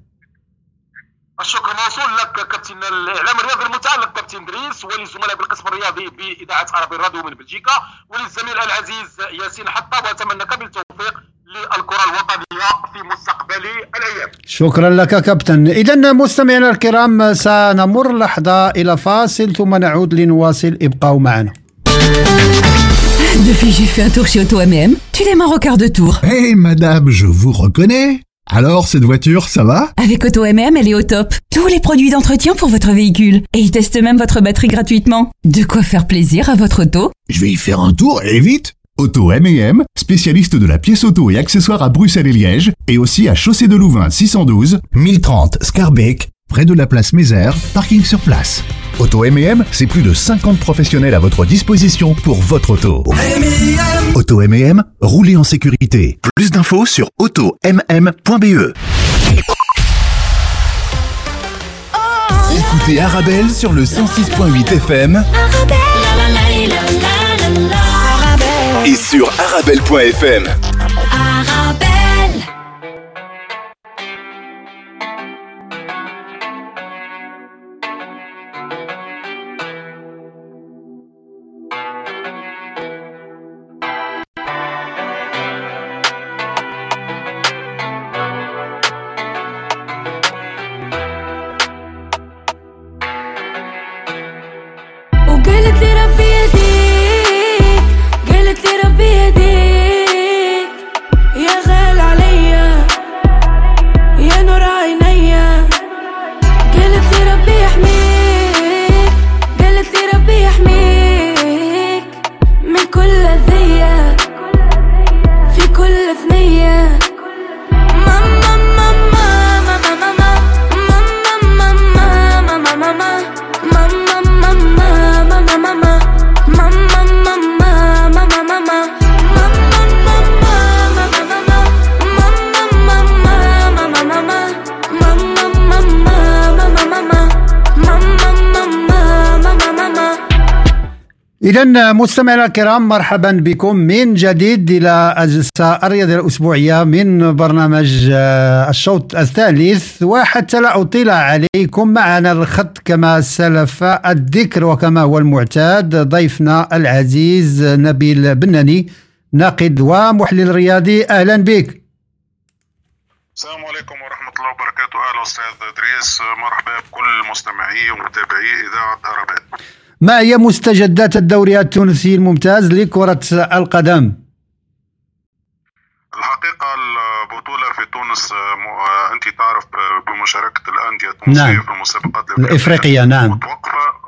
[SPEAKER 9] الشكر موصول لك كابتن الإعلام الرياضي المتالق كابتن دريس وللزملاء بالقسم الرياضي بإذاعة عربي الراديو من بلجيكا وللزميل العزيز ياسين حطاب وأتمنى كامل التوفيق للكره الوطنيه في مستقبل الايام
[SPEAKER 3] شكرا لك كابتن إذا مستمعينا الكرام سنمر لحظة إلى فاصل ثم نعود لنواصل ابقوا معنا
[SPEAKER 10] Depuis, j'ai fait un tour chez Auto MM. Tu démarres au quart de tour.
[SPEAKER 1] Hé madame, je vous reconnais. Alors, cette voiture, ça va
[SPEAKER 10] Avec Auto MM, elle est au top. Tous les produits d'entretien pour votre véhicule. Et ils testent même votre batterie gratuitement. De quoi faire plaisir à votre auto.
[SPEAKER 1] Je vais y faire un tour et vite Auto M&M, spécialiste de la pièce auto et accessoires à Bruxelles et Liège, et aussi à Chaussée de Louvain 612, 1030 Scarbeck, près de la place Mézère, parking sur place. Auto M&M, c'est plus de 50 professionnels à votre disposition pour votre auto. Auto M&M, roulez en sécurité. Plus d'infos sur automm.be. Écoutez Arabelle sur le 106.8 FM et sur arabelle.fm.
[SPEAKER 3] إذا مستمعينا الكرام مرحبا بكم من جديد إلى الجلسة الرياضية الأسبوعية من برنامج آه، الشوط الثالث. وحتى لا أطيل عليكم معنا الخط كما سلف الذكر وكما هو المعتاد ضيفنا العزيز نبيل بناني ناقد ومحلل رياضي. أهلا بك.
[SPEAKER 11] السلام عليكم ورحمة الله وبركاته. أهلا أستاذ إدريس. مرحبا بكل مستمعي ومتابعي إذاعة أرابات
[SPEAKER 3] ما هي مستجدات الدوري التونسي الممتاز لكرة القدم؟
[SPEAKER 11] الحقيقة البطولة في تونس آه، أنت تعرف بمشاركة الأندية التونسية
[SPEAKER 3] نعم.
[SPEAKER 11] في المسابقات
[SPEAKER 3] الإفريقية نعم
[SPEAKER 11] متوقفة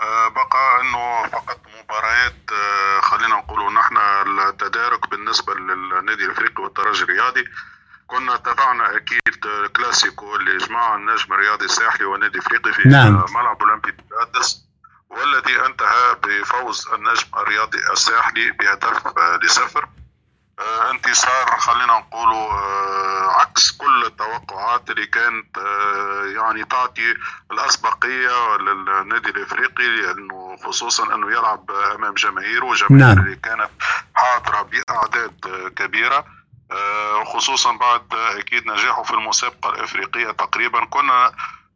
[SPEAKER 11] آه، بقى أنه فقط مباريات آه، خلينا نقولوا نحن التدارك بالنسبة للنادي الأفريقي والترجي الرياضي كنا أكيد آه، كلاسيكو اللي جمع النجم الرياضي الساحلي والنادي الأفريقي في
[SPEAKER 3] نعم.
[SPEAKER 11] ملعب أولمبي أدس والذي أنتهى بفوز النجم الرياضي الساحلي بهدف آه، لصفر. آه، انتصار خلينا نقولوا آه، عكس كل التوقعات اللي كانت يعني تعطي الأسبقية للنادي الإفريقي لأنه خصوصا أنه يلعب أمام جماهيره وجماهير
[SPEAKER 3] نعم.
[SPEAKER 11] اللي كانت حاضرة بأعداد كبيرة. خصوصا بعد أكيد نجاحه في المسابقة الإفريقية تقريبا. كنا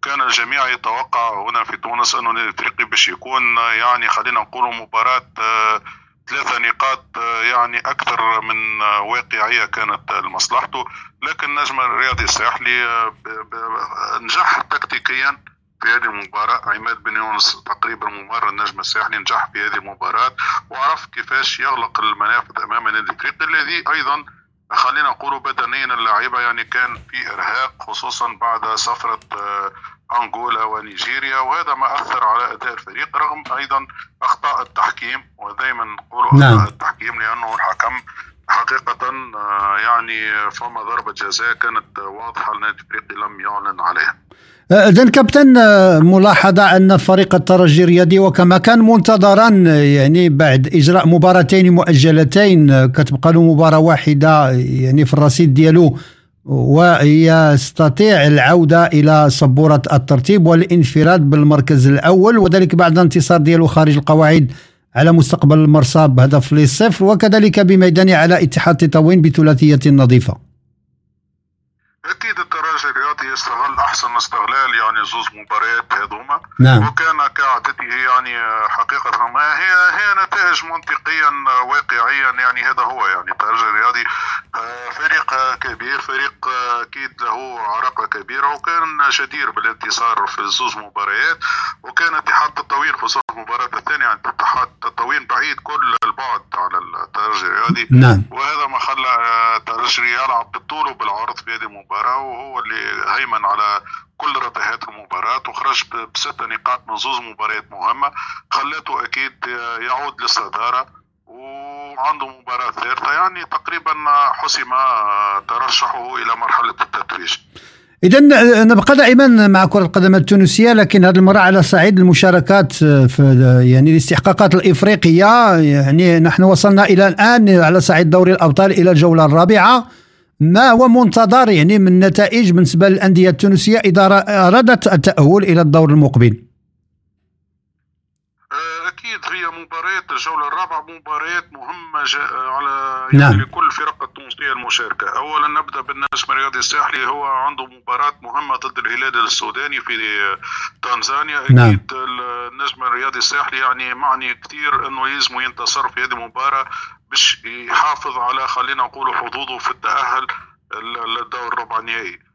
[SPEAKER 11] كان الجميع يتوقع هنا في تونس أنه النادي الافريقي باش يكون يعني خلينا نقولوا مباراة آه، ثلاثة نقاط آه، يعني أكثر من آه، واقعية كانت لمصلحته لكن النجم الرياضي الساحلي نجح تكتيكيا في هذه المباراة. عماد بن يونس تقريبا ممر النجم الساحلي نجح في هذه المباراة. وعرف كيفاش يغلق المنافذ أمام النادي الإفريقي الذي أيضا خلينا نقول بدنيا اللاعيبة يعني كان في إرهاق خصوصا بعد سفرة آه، أنغولا ونيجيريا وهذا ما أثر على أداء الفريق رغم أيضا أخطاء التحكيم ودائما نقول
[SPEAKER 3] نعم.
[SPEAKER 11] أخطاء التحكيم لأنه الحكم حقيقة آه، يعني فما ضربة جزاء كانت واضحة النادي الإفريقي لم يعلن عليها
[SPEAKER 3] إذن كابتن آه، ملاحظة أن فريق الترجي الرياضي وكما كان منتظرا آه، يعني بعد إجراء مباراتين مؤجلتين آه، كتبقى له مباراة واحدة يعني في الرصيد ديالو ويستطيع العودة إلى سبورة الترتيب والانفراد بالمركز الأول وذلك بعد انتصار ديالو خارج القواعد على مستقبل المرسى بهدف للصفر وكذلك بميدانه على اتحاد تطاوين بثلاثية نظيفة.
[SPEAKER 11] الرياضي يستغل أحسن استغلال يعني زوز مباريات هذوما
[SPEAKER 3] نعم.
[SPEAKER 11] وكان كعادته يعني حقيقة ما هي هي نتائج منطقيا واقعيا يعني هذا هو يعني الترجي الرياضي آه، فريق كبير فريق أكيد له عراقه كبيرة وكان جدير بالانتصار في زوز مباريات وكان اتحاد تطاوين خصوصا المباراه الثانية يعني اتحاد تطاوين بعيد كل البعد على الترجي الرياضي
[SPEAKER 3] نعم.
[SPEAKER 11] وهذا ما خلى الترجي يلعب بالطول وبالعرض في هذه المباراة وهو اللي هيمن على كل رتيهات المباراة وخرج ب- بست نقاط من زوز مباريات مهمة خلته أكيد يعود للصدارة وعنده مباراة ثالثة يعني تقريبا حسم ترشحه إلى مرحلة التتويج.
[SPEAKER 3] إذا نبقى دائما مع كرة القدم التونسية لكن هذه المرة على صعيد المشاركات في يعني الاستحقاقات الإفريقية. يعني نحن وصلنا إلى الآن على صعيد دوري الأبطال إلى الجولة الرابعة. ما هو منتظر يعني من نتائج بالنسبة للأندية التونسية إذا أرادت التأهل إلى الدور المقبل؟
[SPEAKER 11] آه، أكيد هي مباريات الجولة الرابعة مباريات مهمة على
[SPEAKER 3] نعم.
[SPEAKER 11] يعني لكل الفرق التونسيه المشاركة. اولا نبدأ بالنجم الرياضي الساحلي. هو عنده مباراة مهمة ضد الهلال السوداني في تنزانيا.
[SPEAKER 3] نعم.
[SPEAKER 11] النجم الرياضي الساحلي يعني معني كثير إنه يلزمه ينتصر في هذه المباراة باش يحافظ على خلينا نقول حظوظه في التأهل للدور الربع النهائي.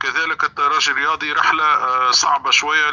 [SPEAKER 11] كذلك الترجي الرياضي رحلة آه، صعبة شوية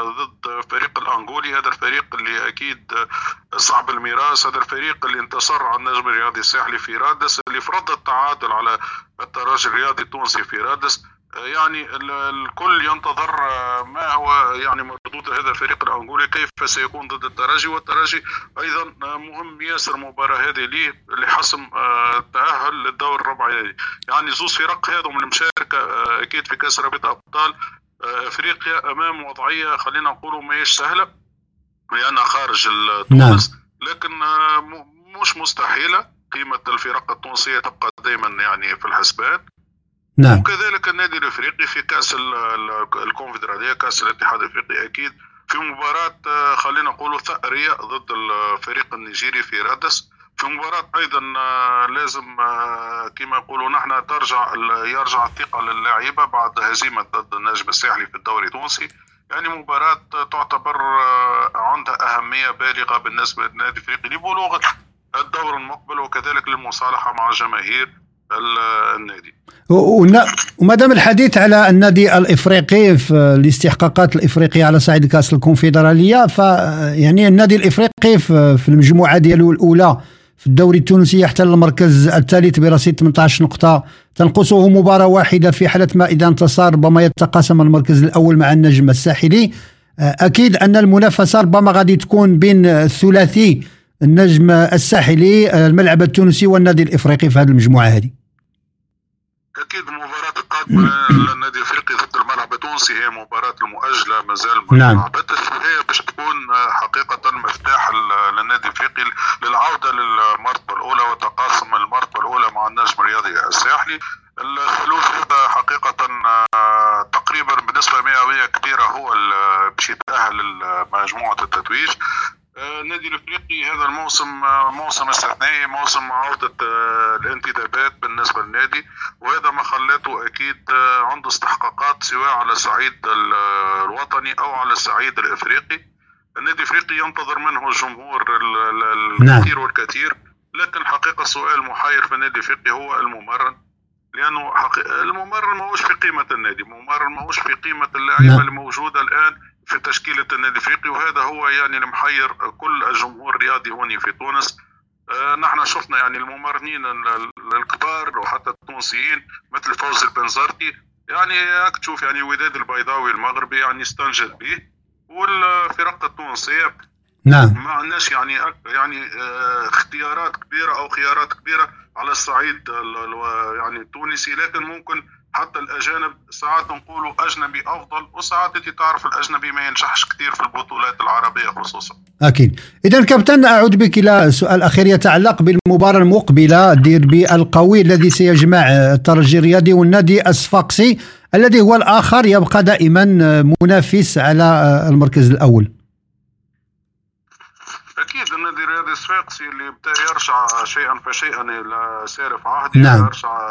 [SPEAKER 11] ضد فريق الأنغولي هذا الفريق اللي أكيد آه، صعب الميراث هذا الفريق اللي انتصر على النجم الرياضي الساحلي في رادس اللي فرض التعادل على الترجي الرياضي التونسي في رادس آه، يعني ال- الكل ينتظر آه، ما هو يعني مردود هذا الفريق الأنغولي كيف سيكون ضد الترجي؟ والترجي أيضا آه، مهم ياسر المباراة هذه ليه لحسم آه، التأهل للدور الربعي يعني زوز فرق هذم المشاركة آه، أكيد في كأس رابطة أبطال آه، أفريقيا أمام وضعية خلينا نقولوا ماهيش سهلة لأنها خارج ال-
[SPEAKER 3] نعم.
[SPEAKER 11] تونس لكن آه، مش مستحيلة. قيمة الفرق التونسية تبقى دائما يعني في الحسبان
[SPEAKER 3] نعم.
[SPEAKER 11] وكذلك النادي الإفريقي في كأس ال- ال- الكونفدرالية كأس الاتحاد الإفريقي أكيد في مباراة آه، خلينا نقول ثأرية ضد الفريق النيجيري في رادس. في مباراة أيضا آه، لازم آه، كما يقولوا نحن ترجع يرجع الثقة للاعيبة بعد هزيمة ضد النجم الساحلي في الدوري التونسي. يعني مباراة تعتبر عندها أهمية بالغة بالنسبة للنادي الأفريقي لبلوغ الدور المقبل وكذلك للمصالحة مع جماهير ال- النادي.
[SPEAKER 3] وما دام الحديث على النادي الإفريقي في الاستحقاقات الإفريقية على صعيد كأس الكونفدرالية ف يعني النادي الإفريقي في في المجموعة ديالو الأولى في الدوري التونسي يحتل المركز الثالث برصيد 18 نقطة. تنقصه مباراة واحدة في حالة ما اذا انتصر ربما يتقاسم المركز الأول مع النجم الساحلي. أكيد أن المنافسة ربما غادي تكون بين الثلاثي النجم الساحلي الملعب التونسي والنادي الإفريقي في هذه المجموعة هذه.
[SPEAKER 11] أكيد المباراة القادمة للنادي الإفريقي ضد الملعب التونسي هي مباراة المؤجلة مازال ما
[SPEAKER 3] نعم.
[SPEAKER 11] لعبتش وهي باش تكون آه، حقيقة مفتاح للنادي الإفريقي للعودة للمرتبة الأولى وتقاسم المرتبة الأولى مع النجم الرياضي الساحلي. الثلوث هذا حقيقة آه، تقريبا بنسبة مئوية كبيرة هو باش يتأهل مجموعة التتويج. آه، النادي الإفريقي هذا الموسم آه، موسم استثنائي موسم عودة آه، الانتدابات بالنسبة للنادي. وهذا ما خلاته أكيد آه، عنده استحقاقات سواء على الصعيد ال- الوطني أو على الصعيد الإفريقي. النادي الإفريقي ينتظر منه الجمهور ال- ال-
[SPEAKER 3] نعم.
[SPEAKER 11] الكثير والكثير. لكن حقيقة السؤال المحير في النادي الإفريقي هو الممرن. لأنه حقي... الممرر ماهوش في قيمة النادي الممرر ماهوش في قيمة اللعيبه
[SPEAKER 3] نعم.
[SPEAKER 11] اللي موجوده الآن. في تشكيلة النادي الإفريقي وهذا هو يعني المحير كل الجمهور الرياضي هنا في تونس. آه، نحن شفنا يعني الممرنين ال- ال- الكبار وحتى التونسيين مثل فوز البنزرتي. يعني هاك تشوف يعني وداد البيضاوي المغربي يعني استنجد به. والفرق التونسية
[SPEAKER 3] نعم.
[SPEAKER 11] ما عندناش يعني يعني آه، اختيارات كبيرة أو خيارات كبيرة على الصعيد ال- ال- يعني التونسي. لكن ممكن حتى الأجانب ساعات نقولوا أجنبي أفضل وساعات أنت تعرف الأجنبي ما ينجحش كثير في البطولات العربية خصوصا.
[SPEAKER 3] أكيد. اذا كابتن أعود بك إلى سؤال أخير يتعلق بالمباراة المقبلة الديربي القوي الذي سيجمع الترجي الرياضي والنادي الصفاقسي الذي هو الآخر يبقى دائما منافس على المركز الأول
[SPEAKER 11] أكيد النادي الرياضي الصفاقسي اللي بدا يرجع شيئا فشيئا إلى سارف عهده
[SPEAKER 3] نعم.
[SPEAKER 11] يرجع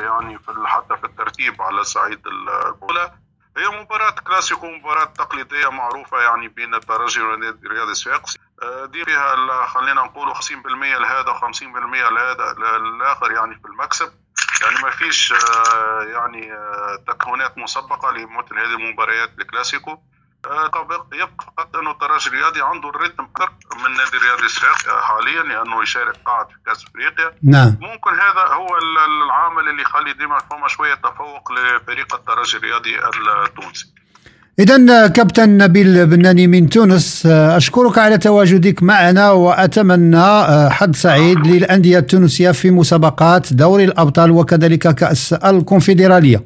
[SPEAKER 11] يعني في حتى في الترتيب على صعيد البطوله هي مباراة كلاسيكو مباراة تقليدية معروفة يعني بين الترجي الرياضي الصفاقسي آه، دي فيها خلينا نقولوا 50% لهذا و50% لهذا للآخر يعني في المكسب. يعني ما فيش آه، يعني آه، تكهنات مسبقة لمثل هذه المباريات الكلاسيكو يبقى أنه الترجي الرياضي عنده الريتم أكثر من النادي الرياضي الصفاقسي آه، حاليا لأنه يشارك قاعد في كأس أفريقيا.
[SPEAKER 3] نعم.
[SPEAKER 11] ممكن هذا هو ال- العامل اللي يخلي ديما فما شوية تفوق لفريق الترجي الرياضي التونسي.
[SPEAKER 3] اذا كابتن نبيل بناني من تونس أشكرك على تواجدك معنا وأتمنى حظ سعيد للأندية التونسية في مسابقات دوري الأبطال وكذلك كأس الكونفدرالية.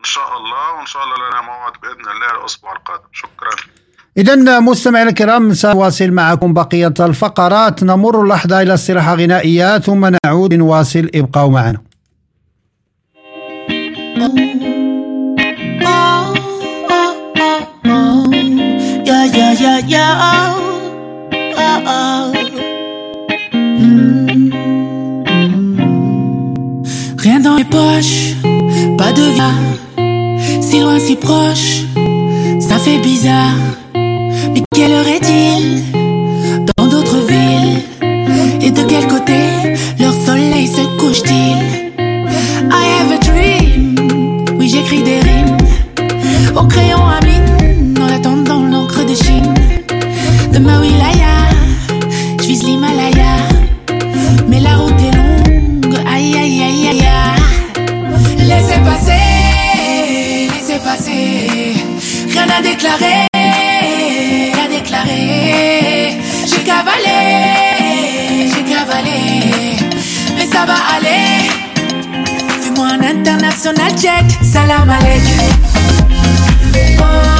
[SPEAKER 11] إن شاء الله. وان شاء الله لنا موعد بإذن الله الأسبوع القادم. شكرا.
[SPEAKER 3] إذا مستمعينا الكرام سنواصل معكم بقية الفقرات. نمر لحظة إلى استراحة غنائية ثم نعود نواصل. ابقوا معنا.
[SPEAKER 5] Rien dans les poches, pas de vie. Si loin, si proche, ça fait bizarre. Mais quelle heure est-il dans d'autres villes? Et de quel côté leur soleil se couche-t-il? I have a dream, oui j'écris des rimes Au crayon à Rien à déclarer, à déclarer J'ai cavalé, j'ai cavalé. Mais ça va aller. Fais-moi un international check, salam oh, oh,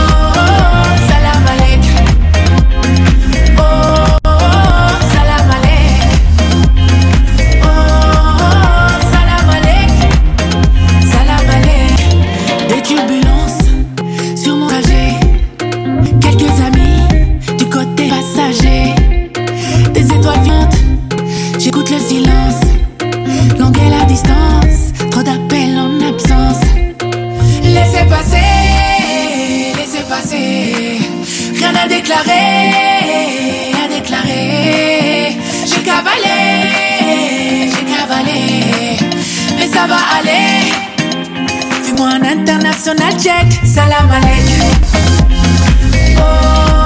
[SPEAKER 5] cavalé, j'ai cavalé. Mais ça va aller. Fais-moi un international check, salam oh, oh,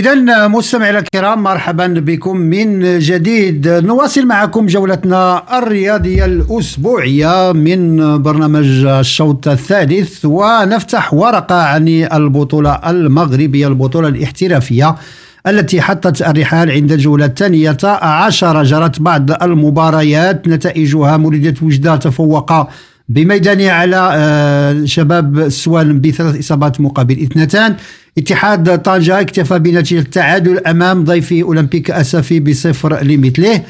[SPEAKER 3] إذا مستمعينا الكرام مرحبا بكم من جديد. نواصل معكم جولتنا الرياضية الأسبوعية من برنامج الشوط الثالث ونفتح ورقة عن البطولة المغربية البطولة الاحترافية التي حطت الرحال عند الجولة الثانية عشر جرت بعض المباريات. نتائجها مولودية وجدة تفوق بميدانه على آه، شباب السوالم بثلاث إصابات مقابل اثنتان. اتحاد طنجة اكتفى بنتيجة التعادل أمام ضيفه أولمبيك أسفي بصفر لمثله.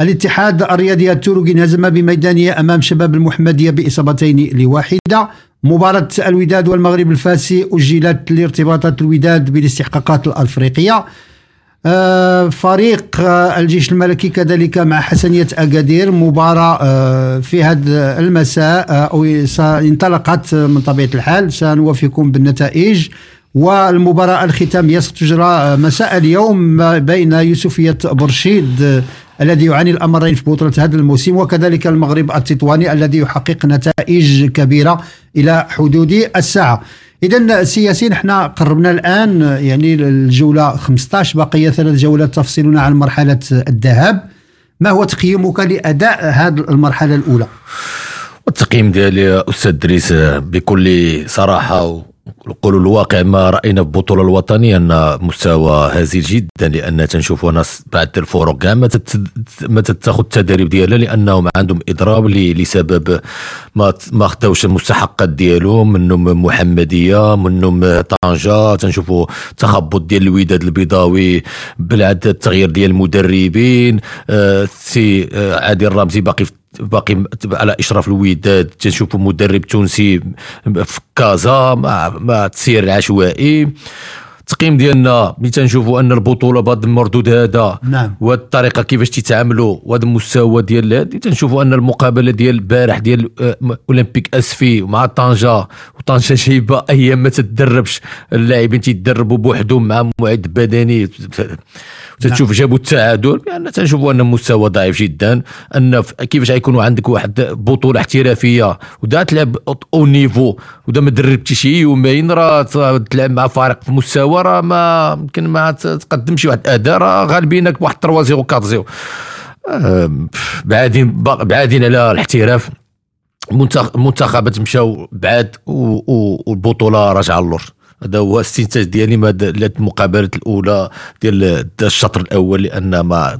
[SPEAKER 3] الاتحاد الرياضي التوركي انهزم بميدانه أمام شباب المحمدية بإصابتين لواحدة. مباراة الوداد والمغرب الفاسي أجلت لارتباطات الوداد بالاستحقاقات الأفريقية. آه، فريق آه، الجيش الملكي كذلك مع حسنية أكادير. مباراة آه، في هذا المساء أو انطلقت من طبيعة الحال. سنوافيكم بالنتائج. والمباراة الختامية ستجرى مساء اليوم بين يوسفية برشيد الذي يعاني الأمرين في بطولة هذا الموسم وكذلك المغرب التطواني الذي يحقق نتائج كبيرة إلى حدود الساعة. اذا سياسيين إحنا قربنا الآن يعني الجولة 15 بقي ثلاث جولات تفصلنا عن مرحلة الذهاب. ما هو تقييمك لأداء هذه المرحلة الأولى؟
[SPEAKER 4] التقييم ديالي أستاذ دريس بكل صراحة نقولوا الواقع ما رأينا في البطولة الوطنية أن مستوى هزيل جدا لأن تنشوفوا ناس بعد الفرق. كاع ما ما تتاخذ التدريب ديالها لأنهم عندهم إضراب لسبب ما ما خداوش المستحقات ديالهم. منهم محمدية منهم طنجة. تنشوفوا تخبط ديال الوداد البيضاوي بالعدد التغيير ديال المدربين. آه سي آه عادل الرمزي باقي في باقي على إشراف الوداد تنشوفوا مدرب تونسي في كازا مع مع التسيير العشوائي التقييم ديالنا ملي تنشوفوا أن البطولة بهذا المردود هذا
[SPEAKER 3] نعم.
[SPEAKER 4] وهذه الطريقة كيفاش تيتعاملوا وهذا المستوى ديال هذه تنشوفوا أن المقابلة ديال البارح ديال آه، أولمبيك أسفي مع طنجة وطنجة جايبه أيام ما تدربش اللاعبين تيدربوا بوحدهم مع معد بدني. تشوف جابوا التعادل لأن تنشوفوا أن المستوى ضعيف جدا أن كيفاش غيكونوا عندك واحد بطولة احترافية. ودا تلعب أو نيفو ودا ما دربتيش يومين راه تلعب مع فريق في مستوى راه ما يمكن ما تقدمش واحد الأداء راه غالبينك بواحد 3 0 4 0 بعادين بعادين على الاحتراف. المنتخبات مشاو بعاد والبطولة راجعة اللور هذا هو الاستنتاج ديالي ما المقابله الأولى ديال الشطر الأول لأن ما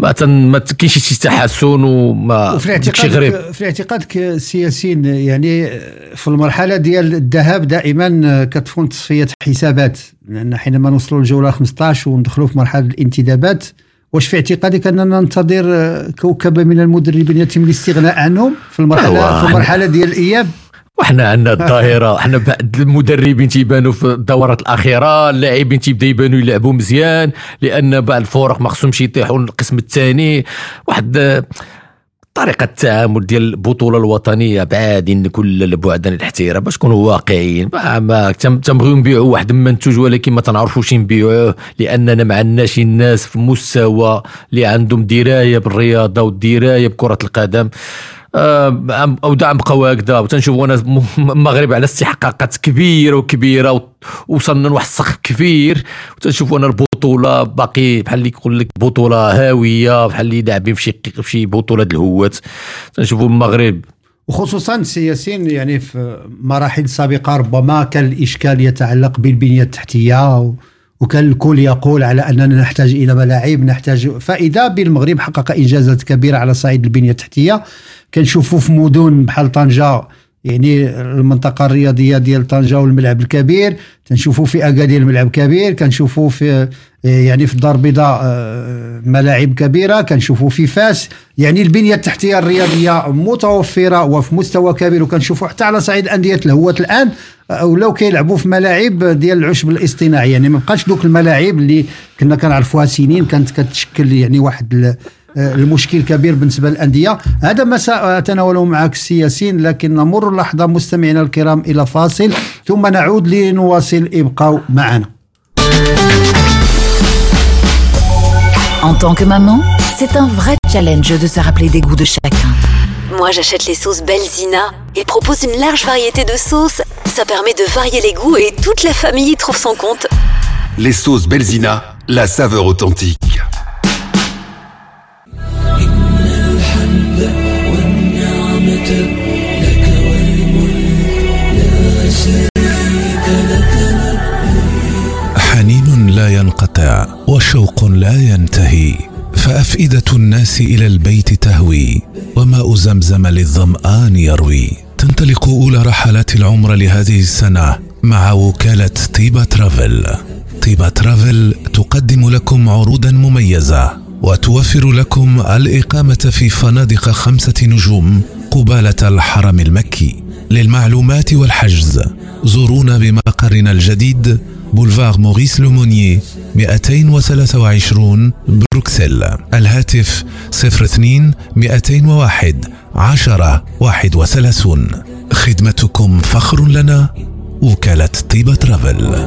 [SPEAKER 4] ما ما كاينش شي تحسن وما
[SPEAKER 3] في اعتقادك غريب. في اعتقادك السياسيين يعني في المرحلة ديال الذهاب دائما كتكون تصفية حسابات لأن حينما نوصلوا للجولة 15 وندخلوا في مرحلة الانتدابات واش في اعتقادك أننا ننتظر كوكبة من المدربين يتم الاستغناء عنهم في المرحله في المرحله ديال الإياب؟
[SPEAKER 4] وحنا عندنا الظاهرة حنا بعد المدربين تيبانوا في الدورات الأخيرة اللاعبين تيبدا يبانوا يلعبوا مزيان لأن بعض الفرق ما خصهمش يطيحوا القسم الثاني. واحد طريقة التعامل ديال البطولة الوطنية بعادين كل البعد عن الاحتراف باش نكونوا واقعيين. ما, ما تنبغيو نبيعوا واحد المنتوج ولكن ما تنعرفوش نبيعوه لأننا ما عندناش الناس في مستوى اللي عندهم دراية بالرياضة والدراية بكرة القدم. آه، أو دعم بقى هكذا. وتنشوفوا ناس المغرب على استحقاقات كبيرة وكبيرة وصلنا لواحد السقف كبير. وتنشوفوا أنا البطولة باقي بحال اللي يقول لك بطولة هاوية بحال اللي لاعبين في شي بطولة الهوات. تنشوفوا المغرب.
[SPEAKER 3] وخصوصا السياسيين يعني في مراحل سابقة ربما كان الإشكال يتعلق بالبنية التحتية وكان الكل يقول على أننا نحتاج إلى ملاعب نحتاج فإذا بالمغرب حقق إنجازات كبيرة على صعيد البنية التحتية. كنشوفوا في مدن بحال طنجة يعني المنطقة الرياضية ديال طنجة والملعب الكبير تنشوفوا في أكادير الملعب كبير كنشوفوا في يعني في الدار البيضاء آه، ملاعب كبيرة كنشوفوا في فاس يعني البنية التحتية الرياضية متوفرة وفي مستوى كبير وكنشوفوا حتى على صعيد أندية الهوات الآن آه، ولاو كيلعبوا في ملاعب ديال العشب الاصطناعي يعني ما بقاش دوك الملاعب اللي كنا كنعرفوها سنين كانت كتشكل يعني واحد آه، المشكل كبير بالنسبه للانديه هذا ما ساتناوله معك السياسيين لكن نمر لحظه مستمعينا الكرام الى فاصل ثم نعود لنواصل ابقوا معنا
[SPEAKER 12] En tant que maman, c'est un vrai challenge de se rappeler des goûts de chacun.
[SPEAKER 13] Moi, j'achète les sauces Belzina. Ils proposent une large variété de sauces. Ça permet de varier les goûts et toute la famille y trouve son compte.
[SPEAKER 14] Les sauces Belzina, la saveur authentique.
[SPEAKER 15] لا ينقطع وشوق لا ينتهي فأفئدة الناس إلى البيت تهوي وماء زمزم للظمآن يروي. تنطلق أولى رحلات العمر لهذه السنة مع وكالة طيبة ترافل. طيبة ترافل تقدم لكم عروضا مميزة وتوفر لكم الإقامة في فنادق خمسة نجوم قبالة الحرم المكي. للمعلومات والحجز زورونا بمقرنا الجديد Boulevard Maurice Lemonnier 223 بروكسل. الهاتف 02 201 10 31 خدمتكم فخر لنا وكالة طيبة ترافل.